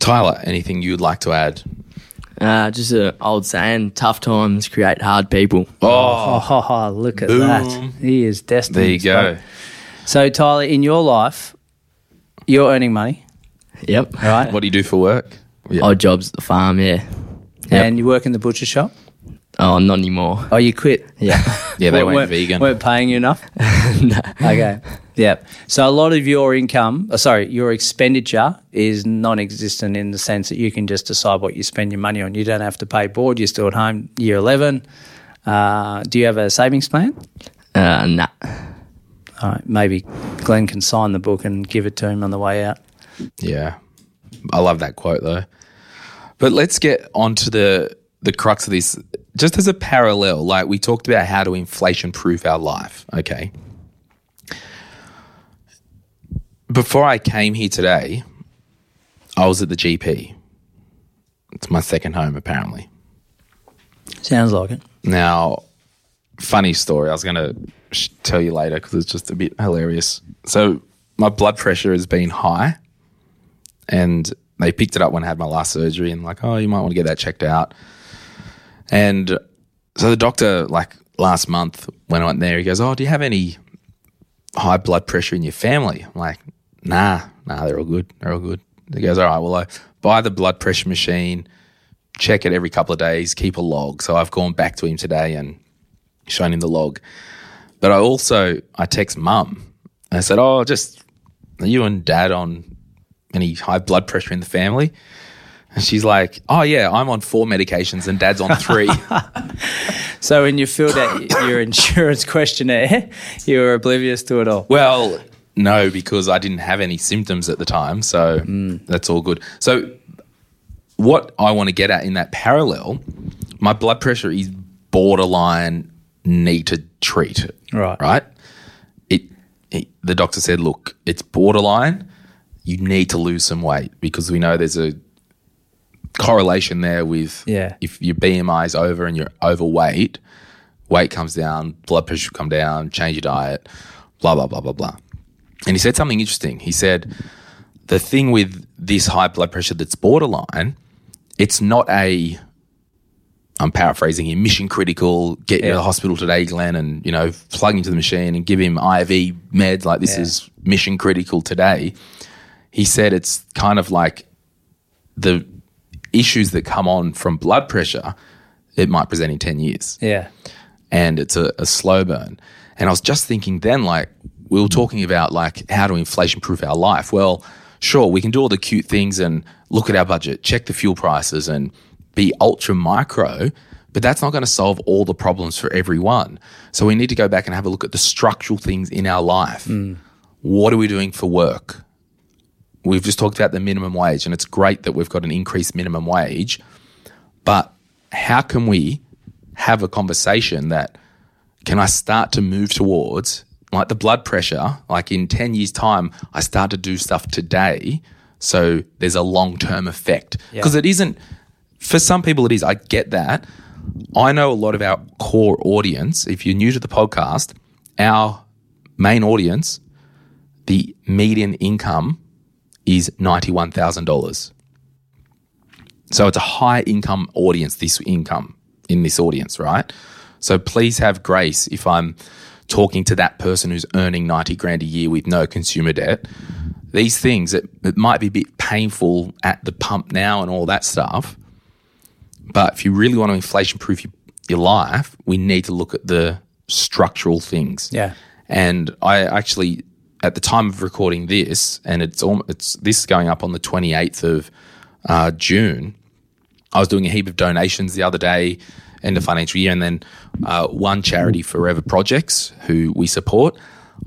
Tyler, anything you'd like to add? Uh, just an old saying: tough times create hard people. Oh, oh, oh, [laughs] look at that. He is destined. There you go. So, Tyler, in your life, you're earning money, Yep. right? What do you do for work? Yeah. Odd jobs at the farm. Yeah. And you work in the butcher shop? Oh, not anymore. Oh, you quit? Yeah. [laughs] yeah, they weren't, went vegan. Weren't paying you enough? [laughs] no. Okay. Yeah. So a lot of your income, uh, sorry, your expenditure is non-existent in the sense that you can just decide what you spend your money on. You don't have to pay board. You're still at home. Year eleven. Uh, do you have a savings plan? Uh, nah. All right. Maybe Glen can sign the book and give it to him on the way out. Yeah. I love that quote though. But let's get onto the the crux of this. Just as a parallel, like we talked about how to inflation proof our life. Okay. Before I came here today, I was at the GP. It's my second home apparently. Sounds like it. Now, funny story. I was going to sh- tell you later because it's just a bit hilarious. So, my blood pressure has been high, and they picked it up when I had my last surgery, and like, oh, you might want to get that checked out. And so the doctor, like last month when I went there, he goes, "Oh, do you have any high blood pressure in your family?" I'm like, "Nah, nah, they're all good. They're all good." He goes, "All right, well, I buy the blood pressure machine." check it every couple of days, keep a log. So I've gone back to him today and shown him the log. But I also I text mum. and I said, "Oh, just are you and dad on any high blood pressure in the family?" And she's like, "Oh yeah, I'm on four medications and dad's on three. [laughs] So when you filled out your insurance questionnaire, you were oblivious to it all. well, know because I didn't have any symptoms at the time. So that's all good. So, what I want to get at in that parallel, my blood pressure is borderline need to treat. Right. Right. It, it. The doctor said, look, it's borderline. You need to lose some weight because we know there's a correlation there with Yeah. if your BMI is over and you're overweight, weight comes down, blood pressure come down, change your diet, blah, blah, blah, blah, blah. And he said something interesting. He said, the thing with this high blood pressure that's borderline, it's not a, I'm paraphrasing here, mission critical, get you to the hospital today, Glen, and, you know, plug into the machine and give him IV meds like this Yeah. is mission critical today. He said it's kind of like the issues that come on from blood pressure, it might present in 10 years Yeah. and it's a, a slow burn. And I was just thinking then, like, we were talking about like how to inflation proof our life. Well, sure, we can do all the cute things and look at our budget, check the fuel prices, and be ultra micro, but that's not going to solve all the problems for everyone. So we need to go back and have a look at the structural things in our life. Hmm. What are we doing for work? We've just talked about the minimum wage, and it's great that we've got an increased minimum wage. But how can we have a conversation that can I start to move towards like the blood pressure? Like in 10 years' time, I start to do stuff today. So there's a long term effect. Because it isn't, for some people, it is. I get that. I know a lot of our core audience. If you're new to the podcast, our main audience, the median income is $91,000. So it's a high income audience, this income in this audience, right? So please have grace if I'm talking to that person who's earning 90 grand a year with no consumer debt. These things, it, it might be a bit painful at the pump now and all that stuff. But if you really want to inflation proof your, your life, we need to look at the structural things. Yeah. And I actually, at the time of recording this, and it's all, it's this is going up on the 28th of uh, June. I was doing a heap of donations the other day, end of financial year, and then uh, one charity, Forever Projects, who we support.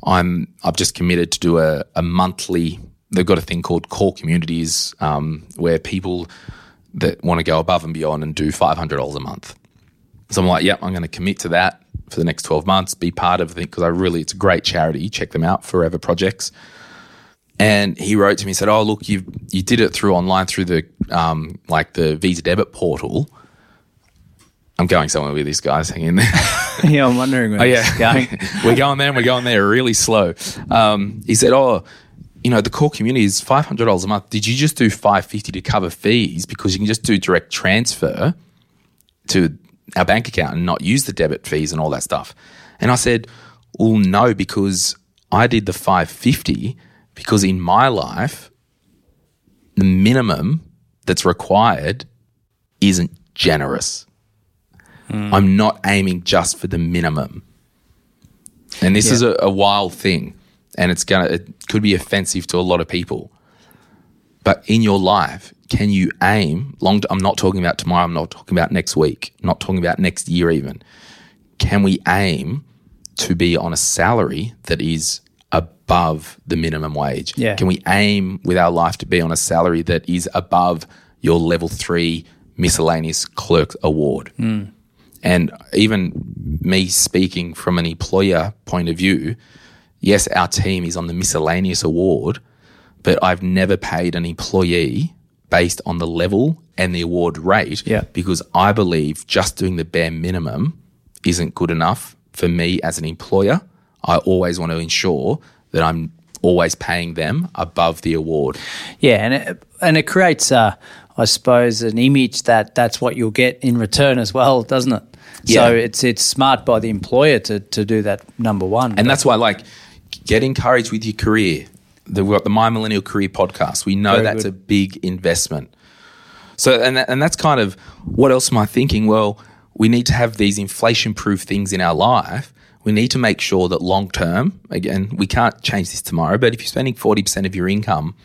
I'm I've just committed to do a, a monthly. They've got a thing called Core Communities, um, where people that want to go above and beyond and do five hundred dollars a month. So I'm like, yep, I'm going to commit to that for the next 12 months, be part of it because I really, it's a great charity. Check them out, Forever Projects. And he wrote to me and said, "Oh, look, you you did it through online through the um, like the Visa debit portal." I'm going somewhere with these guys. Hang in there. [laughs] yeah, I'm wondering where Oh this yeah, is going. [laughs] we're going there. and We're going there really slow. Um, he said, "Oh, you know, the core community is five hundred dollars a month. Did you just do five fifty to cover fees because you can just do direct transfer to our bank account and not use the debit fees and all that stuff?" And I said, "Well, no, because I did the five fifty because in my life, the minimum that's required isn't generous." Hmm. I'm not aiming just for the minimum. And this is a, a wild thing. And it's gonna it could be offensive to a lot of people. But in your life, can you aim long I'm not talking about tomorrow, I'm not talking about next week, not talking about next year even. Can we aim to be on a salary that is above the minimum wage? Yeah. Can we aim with our life to be on a salary that is above your level three miscellaneous clerk award? Hmm. And even me speaking from an employer point of view, yes, our team is on the miscellaneous award, but I've never paid an employee based on the level and the award rate Yeah. because I believe just doing the bare minimum isn't good enough for me as an employer. I always want to ensure that I'm always paying them above the award. Yeah, and it, and it creates, uh, I suppose, an image that that's what you'll get in return as well, doesn't it? Yeah. So it's it's smart by the employer to to do that. Number one, And that's why, like, get encouraged with your career. The, we've got the My Millennial Career podcast. We know Very that's good. a big investment. So, and that, and that's kind of what else am I thinking? Well, we need to have these inflation-proof things in our life. We need to make sure that long term, again, we can't change this tomorrow, but if you're spending forty percent of your income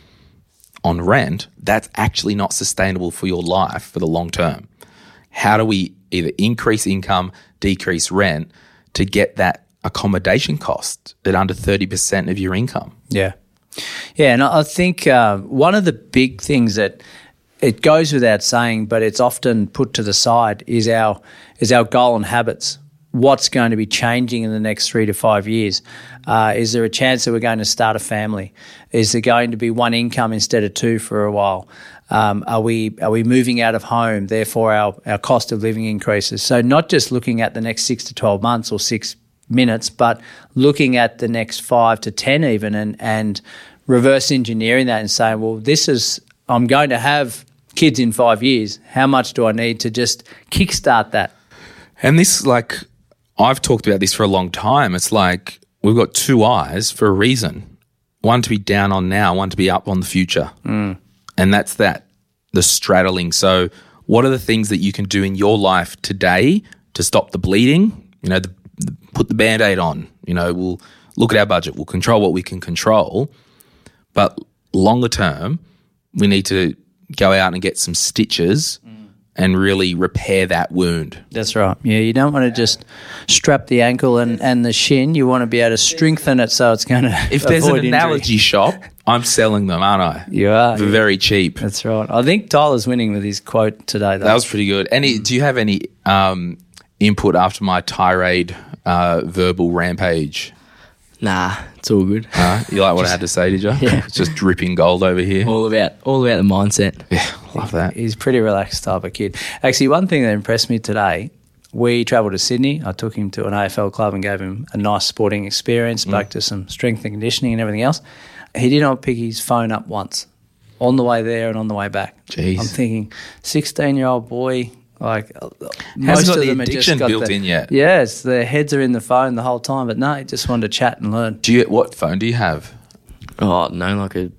on rent, that's actually not sustainable for your life for the long term. How do we either increase income, decrease rent to get that accommodation cost at under 30% of your income. Yeah. Yeah. And I I think uh, one of the big things that it goes without saying, but it's often put to the side is our is our goal and habits. What's going to be changing in the next three to five years? Uh, is there a chance that we're going to start a family? Is there going to be one income instead of two for a while? Um, are we are we moving out of home? Therefore, our, our cost of living increases. So not just looking at the next six to twelve months or six minutes, but looking at the next five to ten even, and and reverse engineering that and saying, well, this is I'm going to have kids in five years. How much do I need to just kickstart that? And this, like, I've talked about this for a long time. It's like we've got two eyes for a reason one to be down on now, one to be up on the future. Mm. And that's that, the straddling. So, what are the things that you can do in your life today to stop the bleeding? You know, the, the, put the band aid on. You know, we'll look at our budget, we'll control what we can control. But longer term, we need to go out and get some stitches and really repair that wound. That's right. Yeah, you don't want to just strap the ankle and, and the shin. You want to be able to strengthen it so it's going [laughs] to. If there's an injury. analogy shop, I'm selling them, aren't I? You are. For very cheap. That's right. I think Tyler's winning with his quote today. Though. That was pretty good. Any? Do you have any um, input after my tirade, uh, verbal rampage? Nah, it's all good. Uh, you like what I had to say, did you? [laughs] Yeah. It's just dripping gold over here. all about all about the mindset. Yeah, love that. He's a pretty relaxed type of kid. Actually, one thing that impressed me today, we travelled to Sydney. I took him to an AFL club and gave him a nice sporting experience, back to some strength and conditioning and everything else. He did not pick his phone up once on the way there and on the way back. Jeez. I'm thinking, 16 year old boy, like uh, most of the them have just addiction got built the- in yet. Yes, their heads are in the phone the whole time, but no, he just wanted to chat and learn. Do you? What phone do you have? Oh no, like a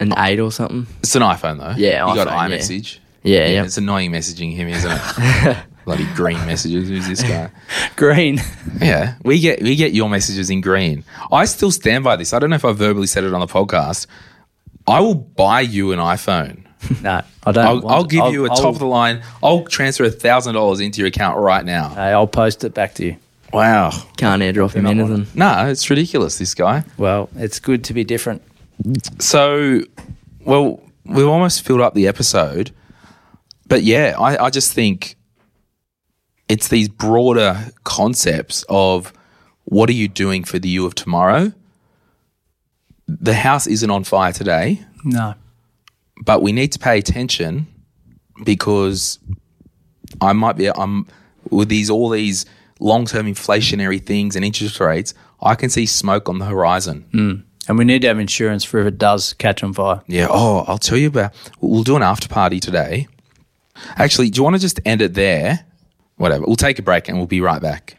an eight or something. It's an iPhone though. Yeah, you got iPhone, yeah. iMessage. Yeah, yeah. It's annoying messaging him, isn't it? [laughs] Bloody green messages. Who's this guy? [laughs] Green. Yeah, we get we get your messages in green. I still stand by this. I don't know if I verbally said it on the podcast. I will buy you an iPhone. No, I don't. I'll, want I'll give I'll- you a I'll- top of the line. I'll transfer a thousand dollars into your account right now. Hey, I'll post it back to you. Wow. Can't airdrop him anything. No, it's ridiculous. This guy. Well, it's good to be different. So, well, we've almost filled up the episode, but yeah, I, I just think it's these broader concepts of what are you doing for the you of tomorrow. The house isn't on fire today. No. But we need to pay attention because I might be I'm with these all these long term inflationary things and interest rates. I can see smoke on the horizon. Mm. And we need to have insurance for if it does catch on fire. Yeah. Oh, I'll tell you about. We'll do an after party today. Actually, do you want to just end it there? Whatever. We'll take a break and we'll be right back.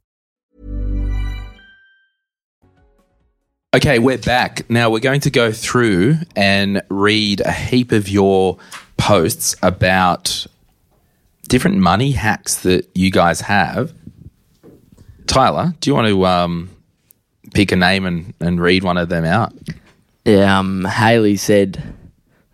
Okay, we're back. Now we're going to go through and read a heap of your posts about different money hacks that you guys have. Tyler, do you want to um, pick a name and, and read one of them out? Yeah, um, Haley said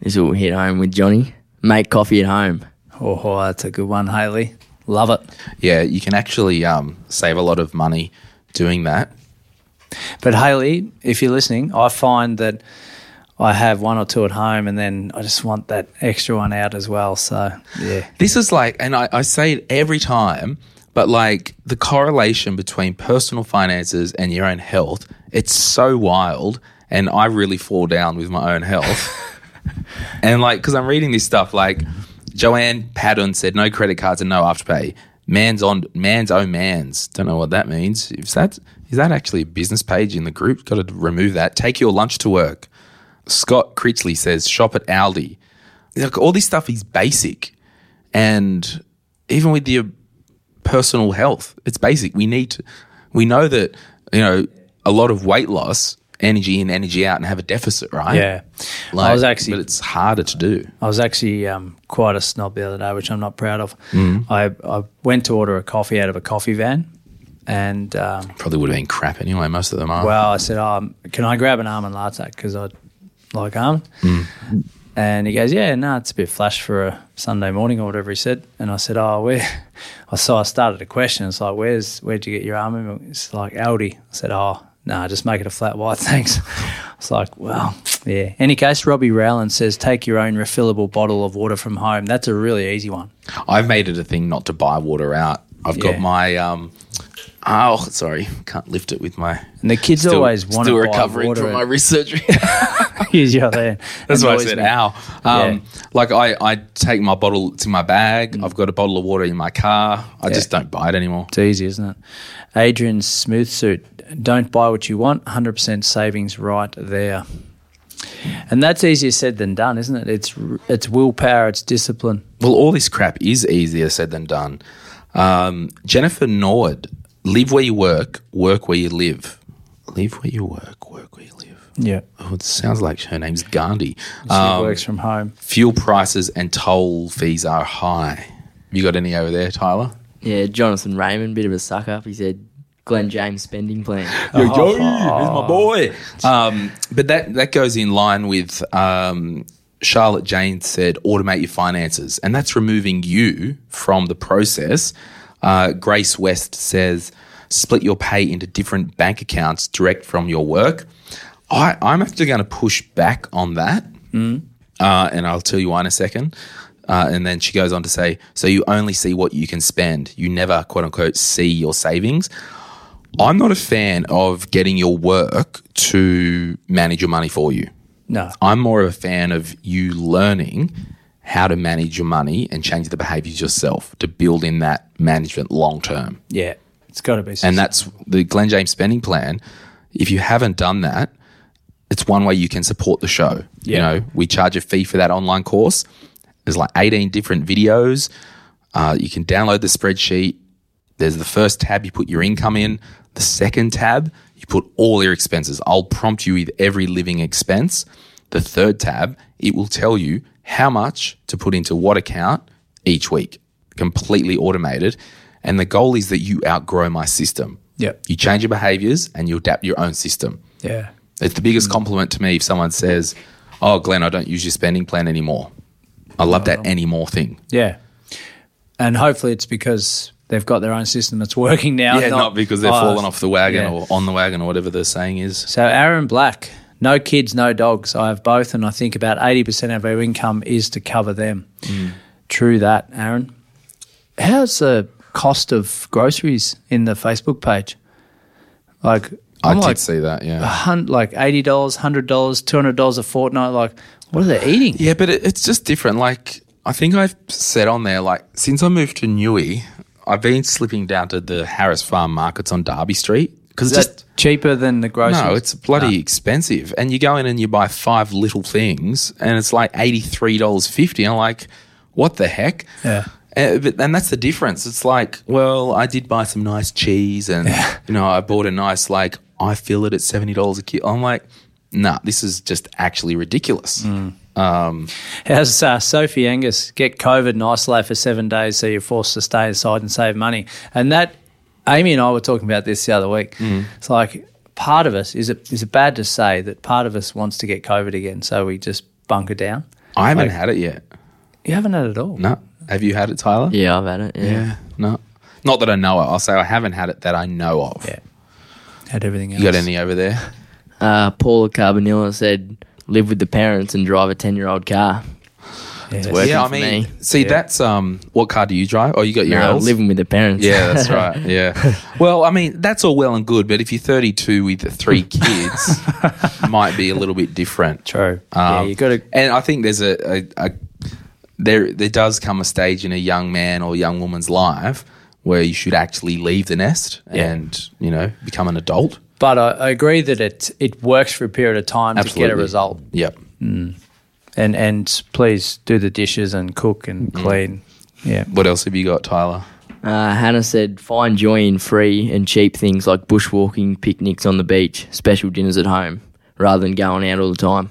this will hit home with Johnny. Make coffee at home. Oh, that's a good one, Haley. Love it. Yeah, you can actually um, save a lot of money doing that. But Haley, if you're listening, I find that I have one or two at home, and then I just want that extra one out as well. So yeah, This is like, and I, I say it every time, but like the correlation between personal finances and your own health, it's so wild. And I really fall down with my own health. [laughs] and like, because I'm reading this stuff, like Joanne Paddon said, no credit cards and no afterpay. Man's on man's own man's. Don't know what that means. Is that is that actually a business page in the group? Got to remove that. Take your lunch to work. Scott Critchley says, shop at Aldi. Like all this stuff is basic, and even with your personal health, it's basic. We need to. We know that you know a lot of weight loss, energy in, energy out, and have a deficit, right? yeah. Like, I was actually but it's harder to do. I was actually um, quite a snob the other day, which I'm not proud of. Mm. I, I went to order a coffee out of a coffee van, and um, Probably would have been crap anyway. Most of them are. well, I said, um, "Can I grab an almond latte? Because I like almond." And he goes, "Yeah, no, it's a bit flash for a Sunday morning or whatever." He said, and I said, "Oh, where?" [laughs] So I started a question. It's like, "Where's where'd you get your almond milk?" It's like Aldi. I said, "Oh, no, just make it a flat white, [laughs] thanks." It's like, well, yeah. Any case, Robbie Rowland says, "Take your own refillable bottle of water from home." That's a really easy one. I've made it a thing not to buy water out. I've got my um. Oh, sorry, can't lift it with my. And the kids always want still to recovering water from my wrist surgery. Here's your there. That's why I said ow. Um, Yeah. Like I, I take my bottle. to my bag. I've got a bottle of water in my car. I just don't buy it anymore. It's easy, isn't it? Adrian's smooth suit. Don't buy what you want. 100% savings right there. And that's easier said than done, isn't it? It's it's willpower, it's discipline. Well, all this crap is easier said than done. Um, Jennifer Nord, live where you work, work where you live. Live where you work, work where you live. Yeah. Oh, it sounds like her name's Gandhi. She Um, works from home. fuel prices and toll fees are high. You got any over there, Tyler? Yeah, Jonathan Raymond, bit of a suck up. He said Glen James spending plan. [laughs] Yo, yo, here's my boy. Um, but that that goes in line with um, Charlotte Jane said, automate your finances, and that's removing you from the process. Uh, Grace West says, split your pay into different bank accounts direct from your work. I, I'm actually going to push back on that, uh, and I'll tell you why in a second. Uh, and then she goes on to say, so you only see what you can spend. You never, quote unquote, see your savings. I'm not a fan of getting your work to manage your money for you. No. I'm more of a fan of you learning how to manage your money and change the behaviors yourself to build in that management long term. Yeah. It's got to be. And that's the Glen James spending plan. If you haven't done that, it's one way you can support the show. You know, we charge a fee for that online course. There's like 18 different videos. Uh, you can download the spreadsheet. There's the first tab, you put your income in. The second tab, you put all your expenses. I'll prompt you with every living expense. The third tab, it will tell you how much to put into what account each week, completely automated. And the goal is that you outgrow my system. Yep. You change your behaviors and you adapt your own system. Yeah. It's the biggest compliment to me if someone says, Oh, Glen, I don't use your spending plan anymore. I love that anymore thing. Yeah. And hopefully it's because they've got their own system that's [laughs] working now. Yeah, not, because they've Oh, fallen off the wagon yeah. or on the wagon or whatever the saying is. So Aaron Black, no kids, no dogs. I have both, and I think about eighty percent of our income is to cover them. Mm. True that, Aaron. How's the cost of groceries in the Facebook page? Like, I I'm did like, see that, yeah. hun- like eighty dollars, hundred dollars, two hundred dollars a fortnight. Like, what are they eating? Yeah, but it, it's just different. Like, I think I've said on there, like, since I moved to Newy, I've been slipping down to the Harris Farm markets on Darby Street because it's just. cheaper than the grocery. No, it's bloody expensive. And you go in and you buy five little things and it's like $83.50. I'm like, what the heck? Yeah. Uh, but, and that's the difference. It's like, well, I did buy some nice cheese and, you know, I bought a nice, like, I fill it at $70 a kilo. I'm like, nah, this is just actually ridiculous. Um, How's uh, Sophie Angus get COVID and isolate for seven days so you're forced to stay inside and save money? And that, Amy and I were talking about this the other week. It's like part of us is it is it bad to say that part of us wants to get COVID again, so we just bunker down. I haven't Like- had it yet. You haven't had it at all. No. Have you had it, Tyler? Yeah, I've had it. Yeah. No. Not that I know of. I'll say I haven't had it that I know of. Yeah. Had everything else. You got any over there? Uh, Paula Carbonilla said, "Live with the parents and drive a ten-year-old car." Yeah, It's working yeah, I for mean, me. see, that's um. What car do you drive? Oh, you got your No, L's? living with the parents. Yeah, that's right. [laughs] Yeah. Well, I mean, that's all well and good, but if you're 32 with three [laughs] kids, might be a little bit different. True. yeah, Um, you got to. And I think there's a, a, a there there does come a stage in a young man or young woman's life where you should actually leave the nest Yeah. and you know become an adult. But I, I agree that it it works for a period of time to get Absolutely. a result. Yep. And and please do the dishes and cook and clean. Yeah. What else have you got, Tyler? Uh, Hannah said, "Find joy in free and cheap things like bushwalking, picnics on the beach, special dinners at home, rather than going out all the time."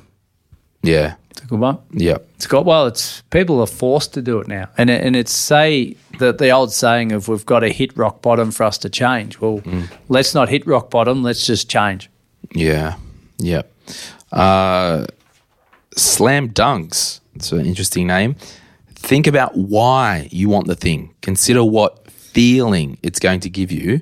Yeah. It's a good one. Yeah. It's got well. It's people are forced to do it now, and it, and it's say that the old saying of we've got to hit rock bottom for us to change. Well, Mm. let's not hit rock bottom. Let's just change. Yeah. Yep. Uh, slam dunks. It's an interesting name. Think about why you want the thing. Consider what feeling it's going to give you.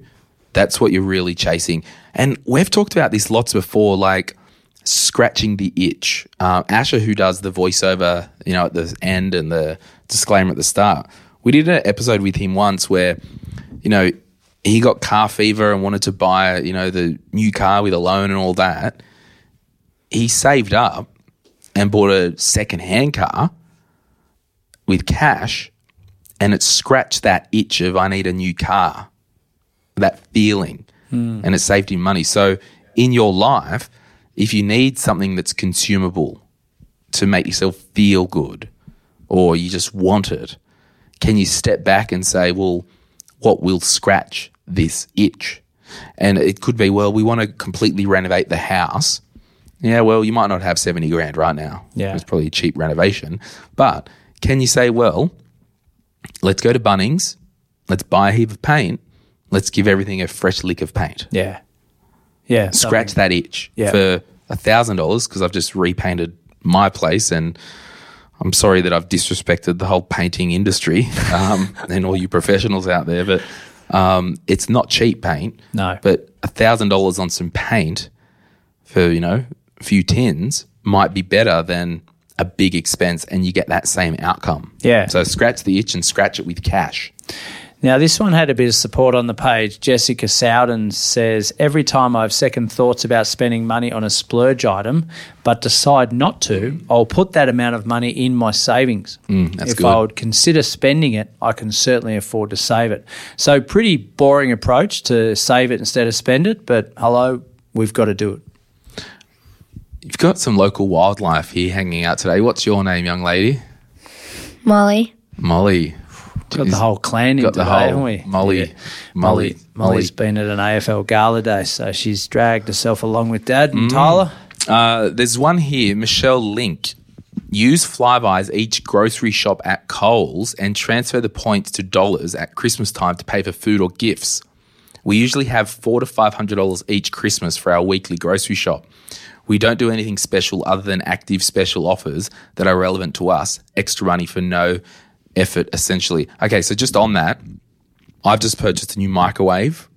That's what you're really chasing. And we've talked about this lots before, like scratching the itch. Uh, Asher, who does the voiceover, you know, at the end and the disclaimer at the start, we did an episode with him once where, you know, he got car fever and wanted to buy, you know, the new car with a loan and all that. He saved up and bought a second hand car with cash and it scratched that itch of I need a new car, that feeling, hmm. and it saved him money. So in your life, if you need something that's consumable to make yourself feel good, or you just want it, can you step back and say, well, what will scratch this itch? And it could be, well, we want to completely renovate the house. Yeah, well, you might not have 70 grand right now. Yeah. It's probably a cheap renovation. But can you say, well, let's go to Bunnings, let's buy a heap of paint, let's give everything a fresh lick of paint. Yeah. Yeah. Scratch that itch Yeah. for a thousand dollars because I've just repainted my place and I'm sorry that I've disrespected the whole painting industry [laughs] um, and all you professionals out there, but um, it's not cheap paint. No. But a thousand dollars on some paint for you know few tins might be better than a big expense, and you get that same outcome. Yeah. So scratch the itch and scratch it with cash. Now, this one had a bit of support on the page. Jessica Sowden says, Every time I have second thoughts about spending money on a splurge item, but decide not to, I'll put that amount of money in my savings. Mm, if good. I would consider spending it, I can certainly afford to save it. So, pretty boring approach to save it instead of spend it, but hello, we've got to do it. You've got some local wildlife here hanging out today. What's your name, young lady? Molly. Molly. Got the whole clan in got the today, whole haven't we? Molly- Yeah. Molly- Molly. Molly's been at an AFL gala day, so she's dragged herself along with Dad and Tyler. Uh, there's one here, Michelle Link. Use Flybuys each grocery shop at Coles and transfer the points to dollars at Christmas time to pay for food or gifts. We usually have four to five hundred dollars each Christmas for our weekly grocery shop. We don't do anything special other than active special offers that are relevant to us. Extra money for no effort, essentially. Okay, so just on that, I've just purchased a new microwave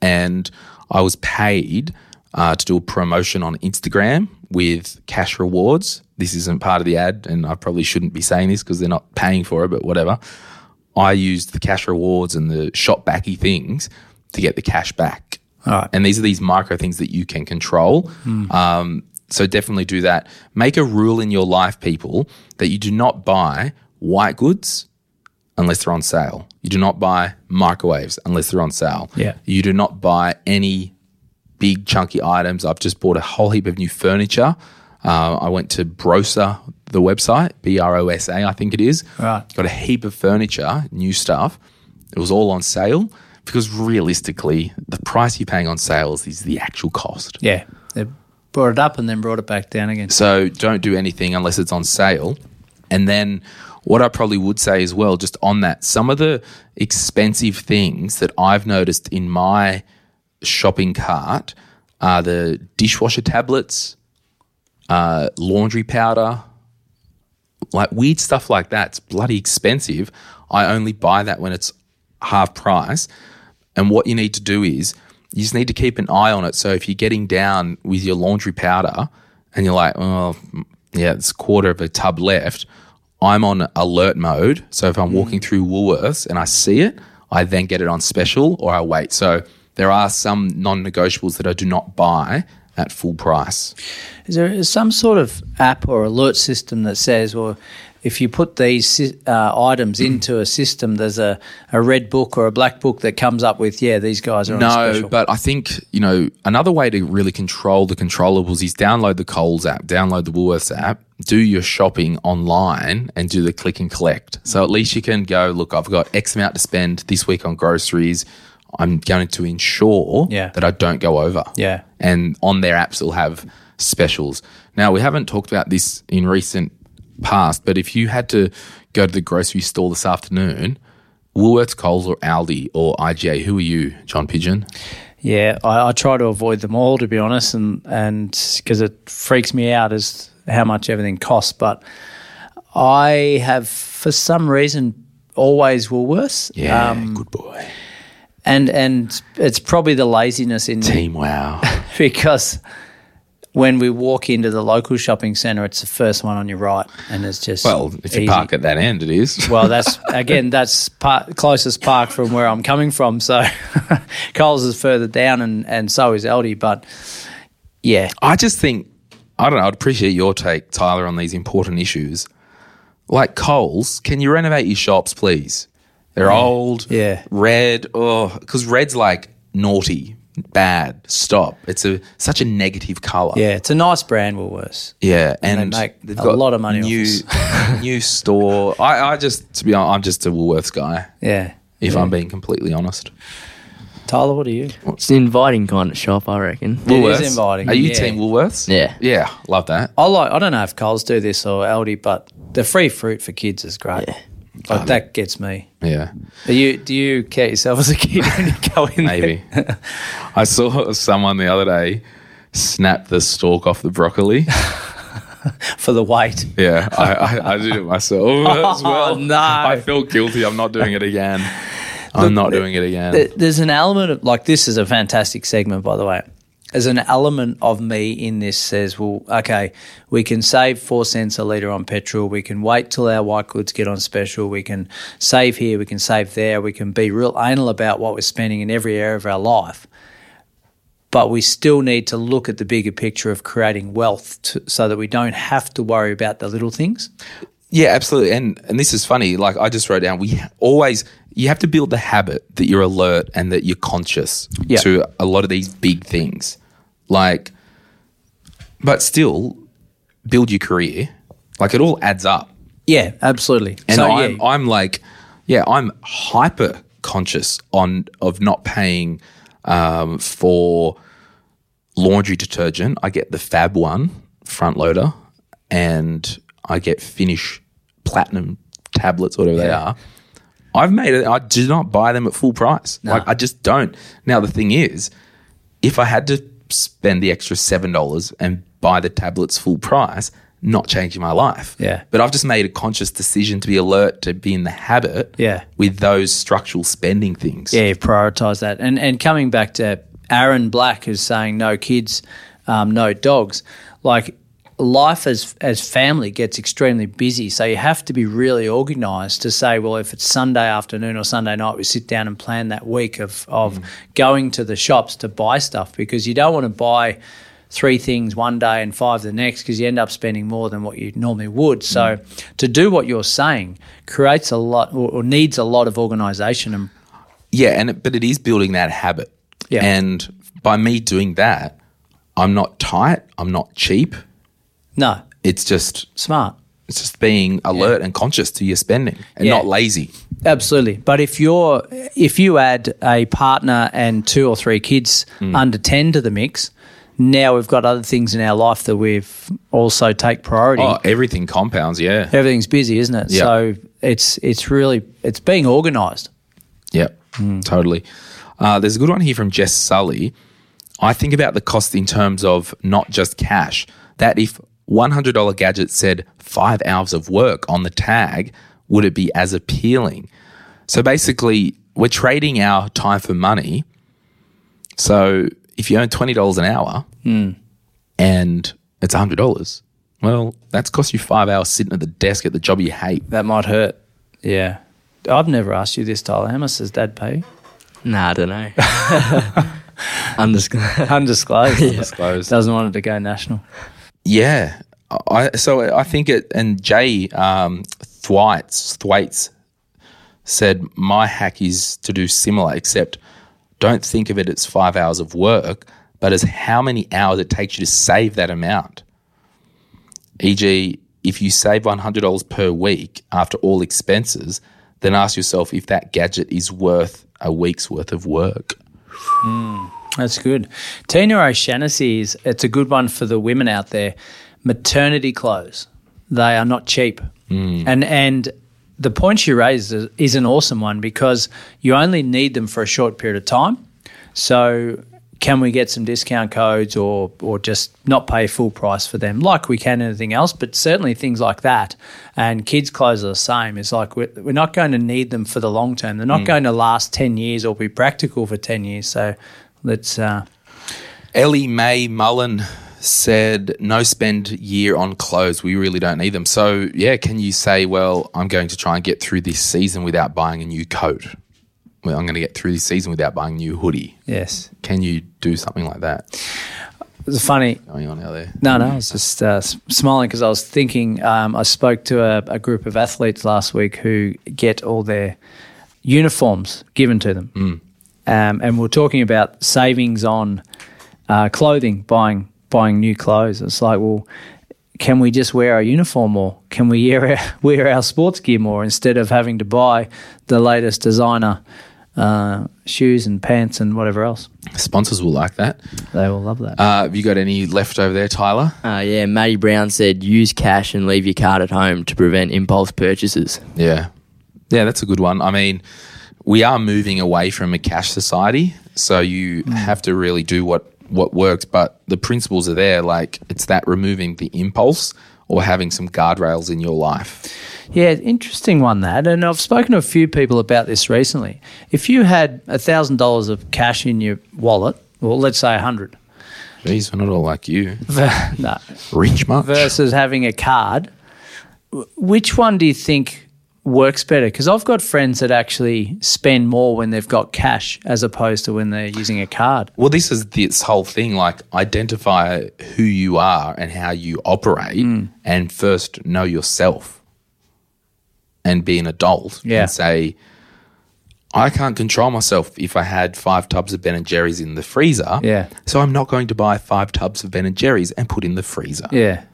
and I was paid uh, to do a promotion on Instagram with cash rewards. This isn't part of the ad, and I probably shouldn't be saying this because they're not paying for it, but whatever. I used the cash rewards and the shop backy things to get the cash back. Right. And these are these micro things that you can control. Um, so definitely do that. Make a rule in your life, people, that you do not buy white goods unless they're on sale. You do not buy microwaves unless they're on sale. Yeah. You do not buy any big chunky items. I've just bought a whole heap of new furniture. Uh, I went to Brosa, the website, B R O S A, I think it is. Right. Got a heap of furniture, new stuff. It was all on sale because realistically, the price you're paying on sales is the actual cost. Yeah. They brought it up and then brought it back down again. So don't do anything unless it's on sale. And then what I probably would say as well, just on that, some of the expensive things that I've noticed in my shopping cart, are the dishwasher tablets, uh, laundry powder, like weird stuff like that. It's bloody expensive. I only buy that when it's half price. And what you need to do is you just need to keep an eye on it. So if you're getting down with your laundry powder and you're like, oh, yeah, it's a quarter of a tub left, I'm on alert mode. So if I'm walking mm. through Woolworths and I see it, I then get it on special or I wait. So there are some non negotiables that I do not buy at full price. Is there some sort of app or alert system that says, well, if you put these uh, items into a system, there's a, a red book or a black book that comes up with, yeah, these guys are on No, but I think, you know, another way to really control the controllables is download the Coles app, download the Woolworths app, do your shopping online and do the click and collect. So at least you can go, look, I've got X amount to spend this week on groceries. I'm going to ensure Yeah. that I don't go over. Yeah. And on their apps, they'll have specials. Now, we haven't talked about this in recent past, but if you had to go to the grocery store this afternoon, Woolworths, Coles, or Aldi or IGA, who are you, John Pidgeon? Yeah, I, I try to avoid them all to be honest, and and because it freaks me out as how much everything costs. But I have, for some reason, always Woolworths. Yeah, Um, good boy. And and it's probably the laziness in Team Wow. [laughs] because when we walk into the local shopping centre, it's the first one on your right, and it's just well, if you easy. park at that end, it is. Well, that's [laughs] again, that's par- closest park from where I'm coming from. So [laughs] Coles is further down, and, and so is Aldi. But yeah, I just think I don't know. I'd appreciate your take, Tyler, on these important issues. Like Coles, can you renovate your shops, please? They're mm-hmm. old, Yeah. red. Oh, because red's like naughty, bad. Stop. It's a such a negative color. yeah, it's a nice brand, Woolworths. Yeah, And and they make they've a got lot of money New [laughs] new store. I, I just to be honest, I'm just a Woolworths guy. Yeah. If I'm being completely honest, Tyler, what are you? It's an inviting kind of shop, I reckon. It is inviting, Are you yeah. team Woolworths? Yeah. yeah, love that. I like. I don't know if Coles do this or Aldi, but the free fruit for kids is great. Yeah. Like that gets me. Yeah, Are you? Do you count yourself as a kid when you go in there? maybe. I saw someone the other day snap the stalk off the broccoli. [laughs] for the weight? Yeah, I, I, I did it myself [laughs] oh, as well. Oh, no. I felt guilty. I'm not doing it again. I'm not doing it again. There- There's an element of like this is a fantastic segment, by the way. There's an element of me in this says, well, okay, we can save four cents a litre on petrol. We can wait till our white goods get on special. We can save here. We can save there. We can be real anal about what we're spending in every area of our life. But we still need to look at the bigger picture of creating wealth to, so that we don't have to worry about the little things. Yeah, absolutely. And and this is funny. Like I just wrote down, we always you have to build the habit that you're alert and that you're conscious Yeah. to a lot of these big things. Like, but still build your career. Like it all adds up. Yeah, absolutely. And so, I'm yeah, I'm like, yeah, I'm hyper conscious on of not paying um, for laundry detergent. I get the Fab one front loader, and I get Finish Platinum tablets, whatever they are. I've made it. I do not buy them at full price. Like I just don't. Now the thing is, if I had to spend the extra seven dollars and buy the tablets full price, not changing my life. Yeah. But I've just made a conscious decision to be alert to be in the habit. Yeah. With those structural spending things. Yeah, prioritize that. And and coming back to Aaron Black who's saying no kids, um, no dogs. Like life as as family gets extremely busy, so you have to be really organised to say, well, if it's Sunday afternoon or Sunday night, we sit down and plan that week of of mm. going to the shops to buy stuff because you don't want to buy three things one day and five the next because you end up spending more than what you normally would. So mm. to do what you're saying creates a lot or, or needs a lot of organisation and Yeah, and it, but it is building that habit. Yeah. And by me doing that, I'm not tight. I'm not cheap. No It's just smart. it's just being alert and conscious to your spending and Yeah. not lazy. Absolutely. But if you're if you add a partner and two or three kids Hmm. under 10 to the mix, now we've got other things in our life that we've also take priority. Oh, everything compounds. Yeah. Everything's busy, isn't it? Yeah. So it's it's really it's being organized. Yep, totally. Uh, there's a good one here from Jess Sully. I think about the cost in terms of not just cash. That if $100 gadget said five hours of work on the tag, would it be as appealing? So basically, we're trading our time for money. So if you earn $20 an hour and it's $100, well, that's cost you five hours sitting at the desk at the job you hate. That might hurt. Yeah. I've never asked you this, Tyler. How much does Dad pay? Nah, I don't know. [laughs] [laughs] Undisclosed. [laughs] Undisclosed. Undisclosed. Doesn't want it to go national. Yeah. I, so I think it, and Jay um, Thwaites, Thwaites said, my hack is to do similar, except don't think of it as five hours of work, but as how many hours it takes you to save that amount. E.g., if you save $100 per week after all expenses, then ask yourself if that gadget is worth a week's worth of work. That's good. Tina O'Shaughnessy is it's a good one for the women out there. Maternity clothes. They are not cheap. Hmm. And and the point you raised is, an awesome one because you only need them for a short period of time. So can we get some discount codes or or just not pay full price for them like we can anything else but certainly things like that and kids clothes are the same it's like we're, we're not going to need them for the long term they're not hmm. going to last 10 years or be practical for 10 years so let's uh, Ellie Mae Mullen said, no spend year on clothes. We really don't need them. So, yeah, can you say, well, I'm going to try and get through this season without buying a new coat? Well, I'm going to get through this season without buying a new hoodie. yes Can you do something like that it's funny going on out there? No, no, I was just uh, smiling because I was thinking. Um, I spoke to a, a group of athletes last week who get all their uniforms given to them, um, and we we're talking about savings on uh, clothing, buying buying new clothes. It's like, well, can we just wear our uniform more? Can we wear our, [laughs] wear our sports gear more instead of having to buy the latest designer uh, shoes and pants and whatever else? Sponsors will like that. They will love that. Uh, have you got any left over there, Tyler? Uh, yeah, Matty Brown said use cash and leave your card at home to prevent impulse purchases. Yeah. Yeah, that's a good one. I mean, we are moving away from a cash society, so you mm. have to really do what what works, but the principles are there like it's that removing the impulse or having some guardrails in your life. Yeah, interesting one that. And I've spoken to a few people about this recently. If you had thousand dollars of cash in your wallet, well, let's say a hundred, Jeez, we're not all like you. [laughs] no, Rich much? versus having a card, which one do you think works better? Because I've got friends that actually spend more when they've got cash as opposed to when they're using a card. Well, this is this whole thing like identify who you are and how you operate, hmm. and first know yourself and be an adult Yeah. and say, I can't control myself if I had five tubs of Ben and Jerry's in the freezer. Yeah. So I'm not going to buy five tubs of Ben and Jerry's and put in the freezer. Yeah,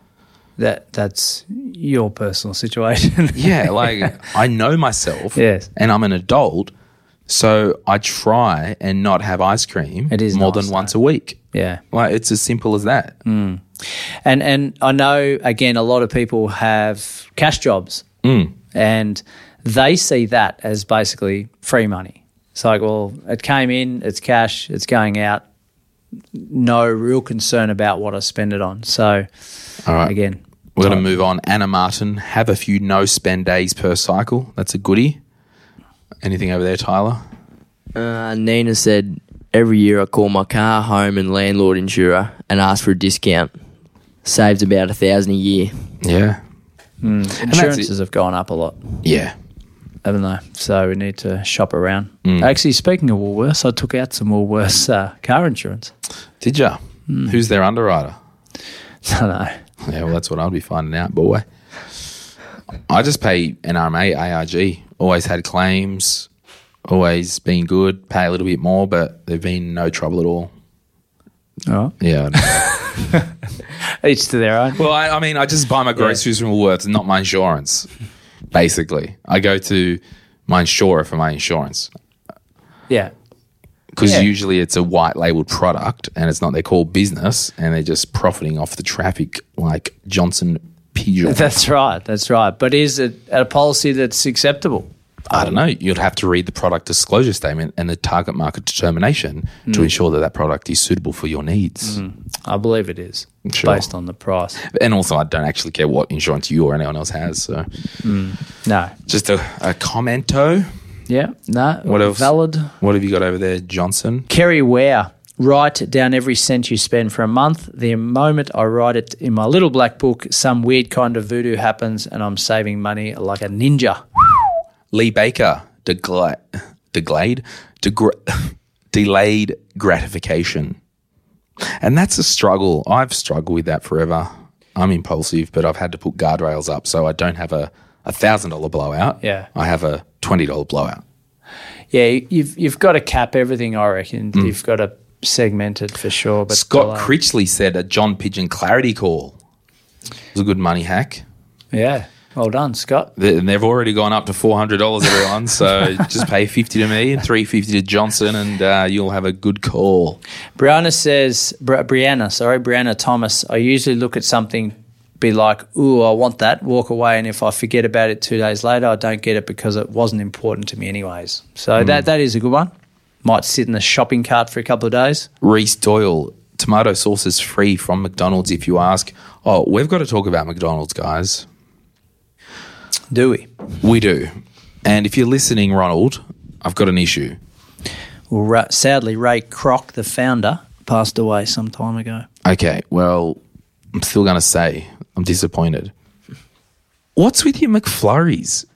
that that's your personal situation. [laughs] Yeah, like [laughs] I know myself. Yes. And I'm an adult. So I try and not have ice cream It is more nice, than once a week. yeah. Like it's as simple as that. Mm. And and I know again a lot of people have cash jobs, mm. and they see that as basically free money. It's like, well, it came in, it's cash, it's going out. No real concern about what I spend it on. So, All right. again, We're going to move on. Anna Martin, have a few no spend days per cycle. That's a goodie. Anything over there, Tyler? Uh, Nina said, every year I call my car, home, and landlord insurer and ask for a discount. Saves about a thousand a year. Yeah. insurances have gone up a lot, Yeah. Haven't they? So we need to shop around. Mm. Actually, speaking of Woolworths, I took out some Woolworths uh, car insurance. Did ya? Who's their underwriter? [laughs] I don't know. Yeah, well, that's what I'll be finding out, boy. I just pay NRMA, ARG. Always had claims, always been good, pay a little bit more, but there've been no trouble at all. Right. Yeah. [laughs] Each to their own. well, I, I mean, I just buy my groceries from Woolworths, not my insurance, basically. I go to my insurer for my insurance. Yeah. because Yeah. usually it's a white labeled product and it's not their core business and they're just profiting off the traffic like Johnson Pidgeon. [laughs] That's right. That's right. But is it a policy that's acceptable? I don't know. You'd have to read the product disclosure statement and the target market determination to hmm. ensure that that product is suitable for your needs. Hmm. I believe it is Sure. based on the price. And also, I don't actually care what insurance you or anyone else has. So, hmm. No. just a, a commento. Yeah. No. What else? Valid. What have you got over there, Johnson? Kerry Ware. Write down every cent you spend for a month. The moment I write it in my little black book, some weird kind of voodoo happens and I'm saving money like a ninja. Lee Baker, degla- deglade, degra- [laughs] delayed gratification. And that's a struggle. I've struggled with that forever. I'm impulsive, but I've had to put guardrails up so I don't have a a thousand dollar blowout. Yeah. I have a twenty dollar blowout. Yeah, you've you've got to cap everything. I reckon mm. you've got to segment it for sure. But Scott Critchley said a John Pidgeon clarity call. It was a good money hack. yeah, well done, Scott. They- And they've already gone up to four hundred dollars, everyone. So [laughs] just pay fifty to me and three fifty to Johnson, and uh, you'll have a good call. Brianna says, Bri- Brianna, sorry, Brianna Thomas. I usually look at something, be like, "Ooh, I want that," walk away, and if I forget about it two days later, I don't get it because it wasn't important to me anyways. So that that is a good one. Might sit in the shopping cart for a couple of days. Reese Doyle, tomato sauce is free from McDonald's if you ask. Oh, we've got to talk about McDonald's, guys. Do we? We do. And if you're listening, Ronald, I've got an issue. Well, sadly, Ray Kroc, the founder, passed away some time ago. Okay, well, I'm still going to say I'm disappointed. What's with your McFlurries?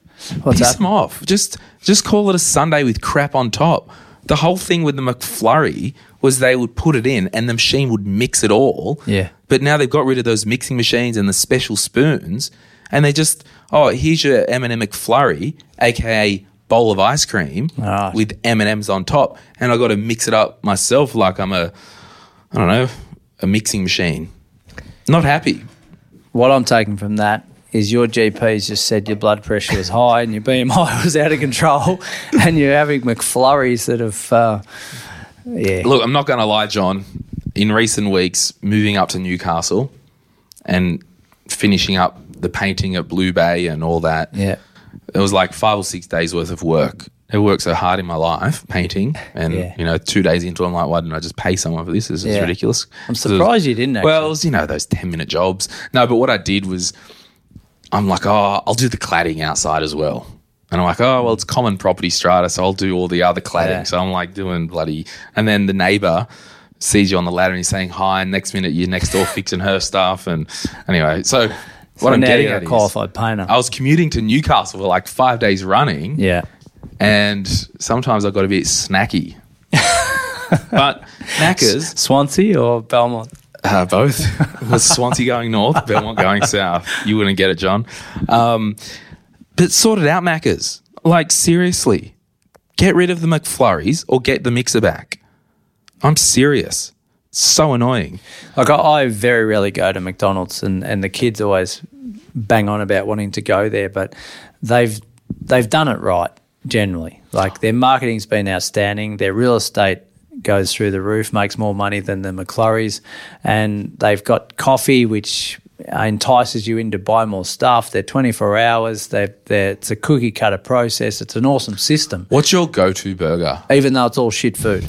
What's Piss them off. Just just call it a Sunday with crap on top. The whole thing with the McFlurry was they would put it in and the machine would mix it all. Yeah. But now they've got rid of those mixing machines and the special spoons, and they just oh here's your M and m McFlurry, aka bowl of ice cream Right. with M and M's on top, and I got to mix it up myself like I'm a I don't know a mixing machine. Not happy. What I'm taking from that is your GP's just said your blood pressure was high and your BMI [laughs] was out of control, [laughs] and you're having McFlurries that have, uh, yeah. Look, I'm not going to lie, John. In recent weeks, moving up to Newcastle and finishing up the painting at Blue Bay and all that, Yeah. it was like five or six days worth of work. I worked so hard in my life painting, and Yeah. you know, two days into, it, I'm like, why didn't I just pay someone for this? This is Yeah. ridiculous. I'm it was- surprised you didn't, actually. Well, it was, you know, those ten minute jobs. No, but what I did was, I'm like, oh, I'll do the cladding outside as well. And I'm like, oh, well, it's common property strata, so I'll do all the other cladding. Yeah. So I'm like doing bloody. And then the neighbor sees you on the ladder and he's saying hi, and next minute you're next door [laughs] fixing her stuff. And anyway, so what So I'm getting at a is, qualified painter. I was commuting to Newcastle for like five days running, yeah. and sometimes I got a bit snacky. [laughs] but Macca's, Swansea or Belmont? uh, both. Was Swansea going north, Belmont going south? You wouldn't get it, John. Um, but sort it out, Maccas. Like, seriously. Get rid of the McFlurries or get the mixer back. I'm serious. So annoying. Like I, I very rarely go to McDonald's, and, and the kids always bang on about wanting to go there, but they've they've done it right generally. Like their marketing's been outstanding. Their real estate goes through the roof, makes more money than the McFlurries, and they've got coffee which entices you in to buy more stuff. They're twenty four hours. They they're it's a cookie cutter process. It's an awesome system, What's your go to burger? even though it's all shit food.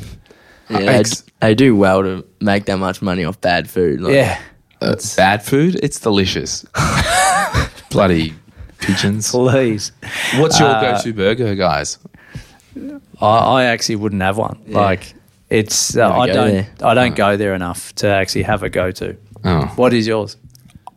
Yeah, I, Ex- d- I do well to make that much money off bad food. Like, Yeah. Uh, bad food? It's delicious. [laughs] Bloody pigeons. Please. What's your go to burger, guys? I, I actually wouldn't have one. Like it's uh, Never I go don't there. I don't go there enough to actually have a go to. Oh. What is yours?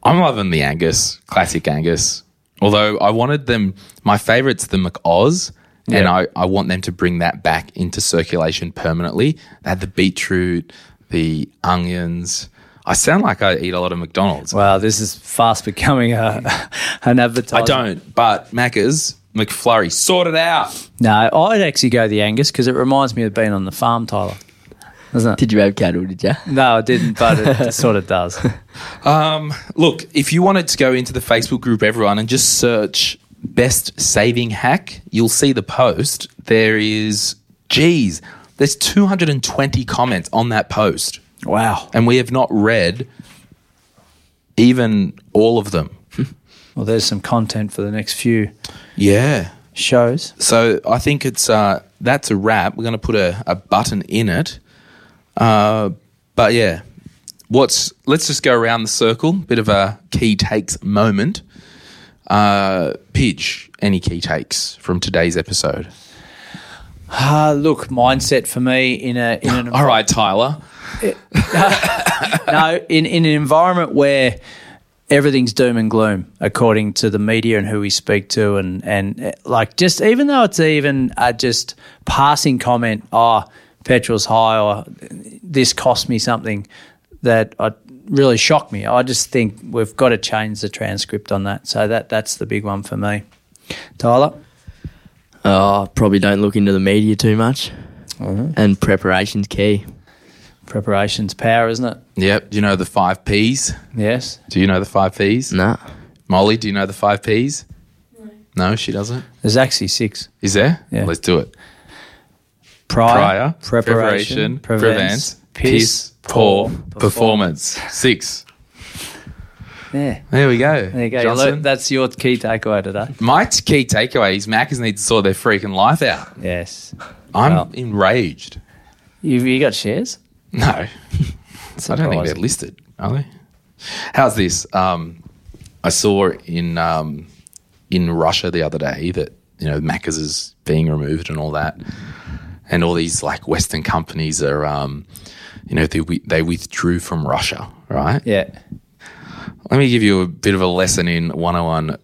I'm loving the Angus, classic Angus. Although I wanted them, my favorite's the McOz, and I, I want them to bring that back into circulation permanently. They had the beetroot, the onions. I sound like I eat a lot of McDonald's. Wow, this is fast becoming a [laughs] an advertisement. I don't, but Macca's, McFlurry, sort it out. No, I'd actually go the Angus because it reminds me of being on the farm, Tyler. Doesn't it? Did you have cattle? Did you? No, I didn't, but it [laughs] sort of does. Um, look, if you wanted to go into the Facebook group, everyone, and just search best saving hack, you'll see the post. There is, geez, there's 220 comments on that post, Wow. and we have not read even all of them. [laughs] Well, there's some content for the next few. Yeah. shows. So I think it's uh, that's a wrap. We're going to put a, a button in it. Uh, but yeah, what's let's just go around the circle. Bit of a key takes moment. Uh, Pidge, any key takes from today's episode? Uh, look, mindset for me in a in an [laughs] All right, Tyler. [laughs] no in in an environment where everything's doom and gloom according to the media and who we speak to and and uh, like just even though it's even a just passing comment oh petrol's high or this cost me something that I, really shocked me i just think we've got to change the transcript on that so that that's the big one for me tyler Oh, probably don't look into the media too much. Mm-hmm. And preparation's key. preparation's power isn't it Yep. Do you know the five P's? yes Do you know the five P's? Nah. Molly, do you know the five P's? No. No, she doesn't. there's actually six Is there? Yeah. Let's do it. prior, Prior, preparation, prevents, piss, poor, performance. Six. Yeah. There we go. There you go. You Johnson. that's your key takeaway today. My t- key takeaway is Maccas need to sort their freaking life out. Yes. I'm Well. enraged. You you got shares? No, [laughs] I don't think they're listed, are they? How's this? Um, I saw in um, in Russia the other day that you know Macca's is being removed and all that, and all these like Western companies are, um, you know, they they withdrew from Russia, right? Yeah. Let me give you a bit of a lesson in 101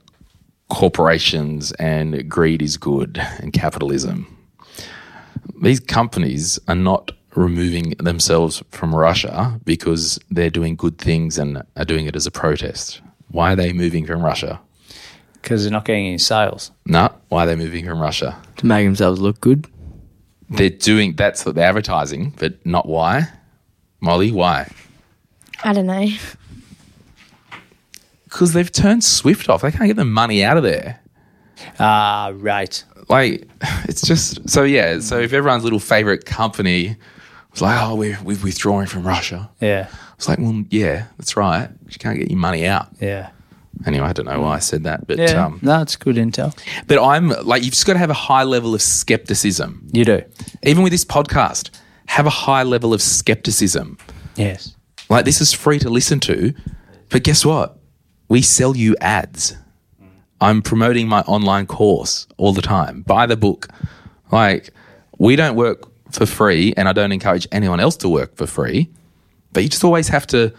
corporations and greed is good and capitalism. These companies are not removing themselves from Russia because they're doing good things and are doing it as a protest. Why are they moving from Russia? Because they're not getting any sales. No, why are they moving from Russia? To make themselves look good. They're doing that's what they're advertising, but not why. Molly, why? I don't know. Because they've turned SWIFT off. They can't get the money out of there. Ah, right. like [laughs] it's just so yeah so if everyone's little favorite company was like oh we're, we're withdrawing from russia Yeah. it's like well yeah that's right you can't get your money out Yeah. anyway i don't know why i said that but Yeah. um no, it's good intel. but i'm like you've just got to have a high level of skepticism You do. even with this podcast have a high level of skepticism. Yes. like this is free to listen to but guess what? We sell you ads. I'm promoting my online course all the time. Buy the book. Like we don't work for free and i don't encourage anyone else to work for free but you just always have to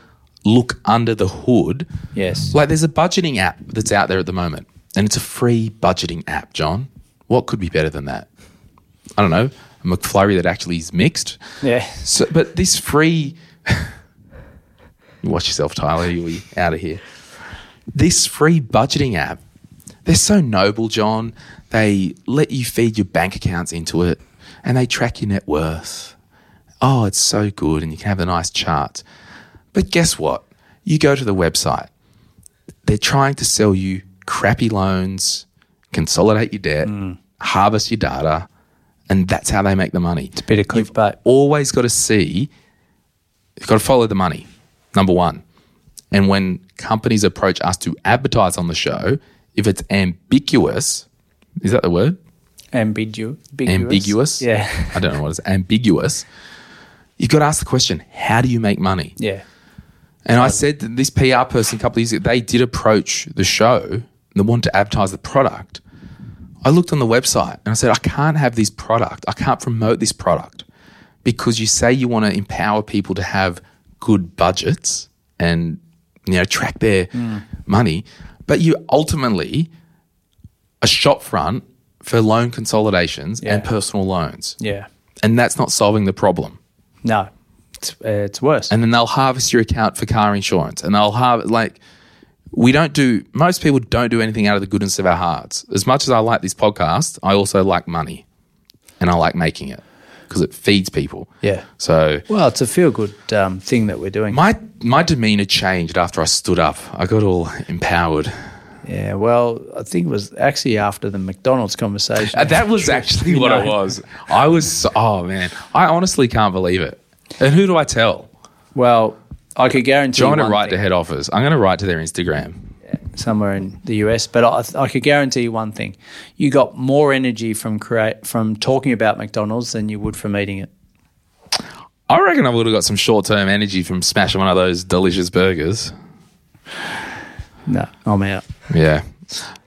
look under the hood. Yes. like there's a budgeting app that's out there at the moment and it's a free budgeting app john. What could be better than that? I don't know mcflurry that actually is mixed Yeah. so, but this free, you [laughs] watch yourself, Tyler. You'll be out of here. This free budgeting app, they're so noble, John. They let you feed your bank accounts into it, and they track your net worth. Oh, it's so good, and you can have a nice chart. But guess what? You go to the website. They're trying to sell you crappy loans, consolidate your debt, mm. harvest your data, and that's how they make the money. It's a bit of clickbait. always got to see, you've got to follow the money, number one. And when companies approach us to advertise on the show, if it's ambiguous, is that the word? Ambigu- ambiguous. Ambiguous? Yeah. [laughs] I don't know what it's ambiguous. You've got to ask the question, how do you make money? Yeah. And I said that this PR person a couple of years ago, they did approach the show. They wanted to advertise the product. I looked on the website and I said, I can't have this product. I can't promote this product because you say you want to empower people to have good budgets and you know track their money, but you ultimately a shop front for loan consolidations and personal loans, Yeah. and that's not solving the problem No. It's, uh, it's worse. and then they'll harvest your account for car insurance and they'll have like we don't do most people don't do anything out of the goodness of our hearts as much as i like this podcast i also like money and i like making it because it feeds people yeah. so Well, it's a feel good um, thing that we're doing. my my demeanor changed after i stood up i got all empowered yeah. Well, I think it was actually after the McDonald's conversation. Uh, that was [laughs] actually what it was i was so- oh man i honestly can't believe it and who do i tell Well, I could guarantee. do you want to write thing. to head office i'm going to write to their instagram somewhere in the US. But I, I could guarantee you one thing: you got more energy from create from talking about McDonald's than you would from eating it. I reckon I would have got some short term energy from smashing one of those delicious burgers. No, I'm out. Yeah.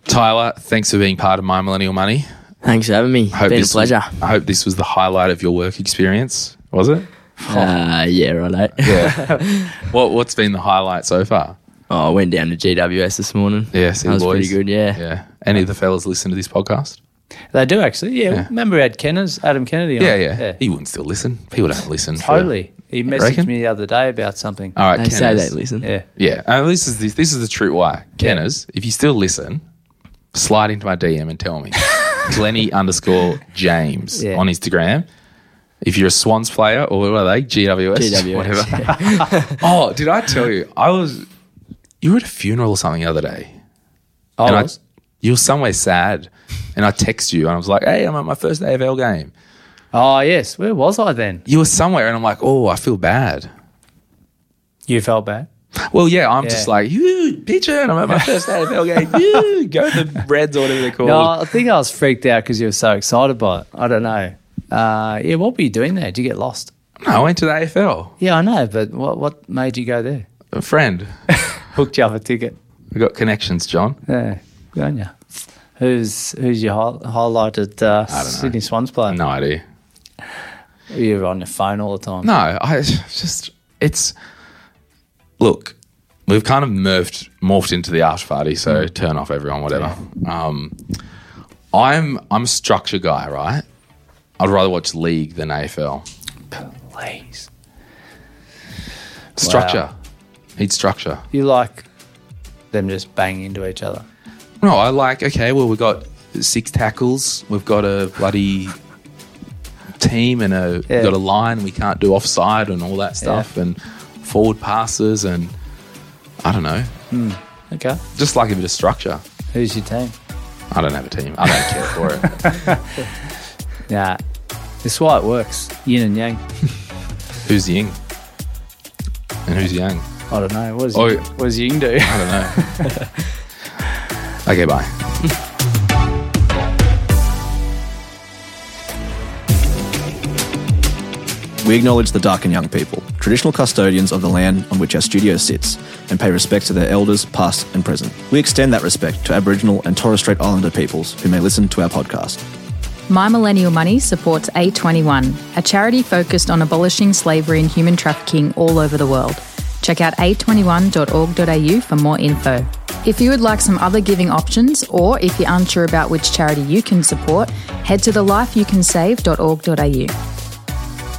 Tyler, thanks for being part of My Millennial Money. Thanks for having me. Hope Been a this was- pleasure. I hope this was the highlight of your work experience. Was it? Uh, yeah, right. Yeah. [laughs] what What's been the highlight so far? oh, I went down to GWS this morning. Yeah, see that the was boys. pretty good. Yeah. Yeah. Any of the fellas listen to this podcast? They do actually. Yeah, Yeah. remember we had Kenners, Adam Kennedy. On? Yeah, yeah. He wouldn't still listen. People don't listen. for- totally. He messaged Reckon? me the other day about something. All right, They say Kenners. they listen. Yeah, Yeah, uh, this is the, this is the true why. Kenners, if you still listen, slide into my DM and tell me. [laughs] Glenny underscore James Yeah. on Instagram. If you're a Swans player or what are they? GWS? GWS, Whatever. [laughs] oh, did I tell you? I was, you were at a funeral or something the other day. I was. I, you were somewhere sad. And I text you and I was like, hey, I'm at my first AFL game. oh yes, where was I then? You were somewhere and I'm like, oh, I feel bad. You felt bad. Well, yeah, I'm just like, you and I'm at my first AFL game. You go to the Reds or whatever they're called. No, I think I was freaked out because you were so excited by it. I don't know. Uh, yeah, what were you doing there? Did you get lost? No, I went to the AFL. Yeah, I know, but what what made you go there? A friend. [laughs] Hooked you up a ticket. We got connections, John. Yeah, good on you. Who's who's your hi- highlighted uh, Sydney Swans player? No idea. You're on your phone all the time. No, I just it's look. We've kind of morphed morphed into the after party, so turn off everyone, whatever. Um, I'm I'm a structure guy, right? I'd rather watch league than AFL. Please. Structure. Need structure. You like them just banging into each other. No, I like, okay, well, we've got six tackles. We've got a bloody team and a, Yeah. we've got a line. We can't do offside and all that stuff and forward passes and I don't know. Hmm, okay. Just like a bit of structure. Who's your team? I don't have a team. I don't care for it. [laughs] Yeah. This is why it works. Yin and yang. [laughs] Who's yin And who's Yang? I don't know. What does, Oh, Yin- what does Ying do? I don't know. [laughs] okay, bye. We acknowledge the Darkinjung people, traditional custodians of the land on which our studio sits, and pay respect to their elders, past and present. We extend that respect to Aboriginal and Torres Strait Islander peoples who may listen to our podcast. My Millennial Money supports A21, a charity focused on abolishing slavery and human trafficking all over the world. Check out a21.org.au for more info. If you would like some other giving options, or if you're unsure about which charity you can support, head to thelifeyoucansave.org.au.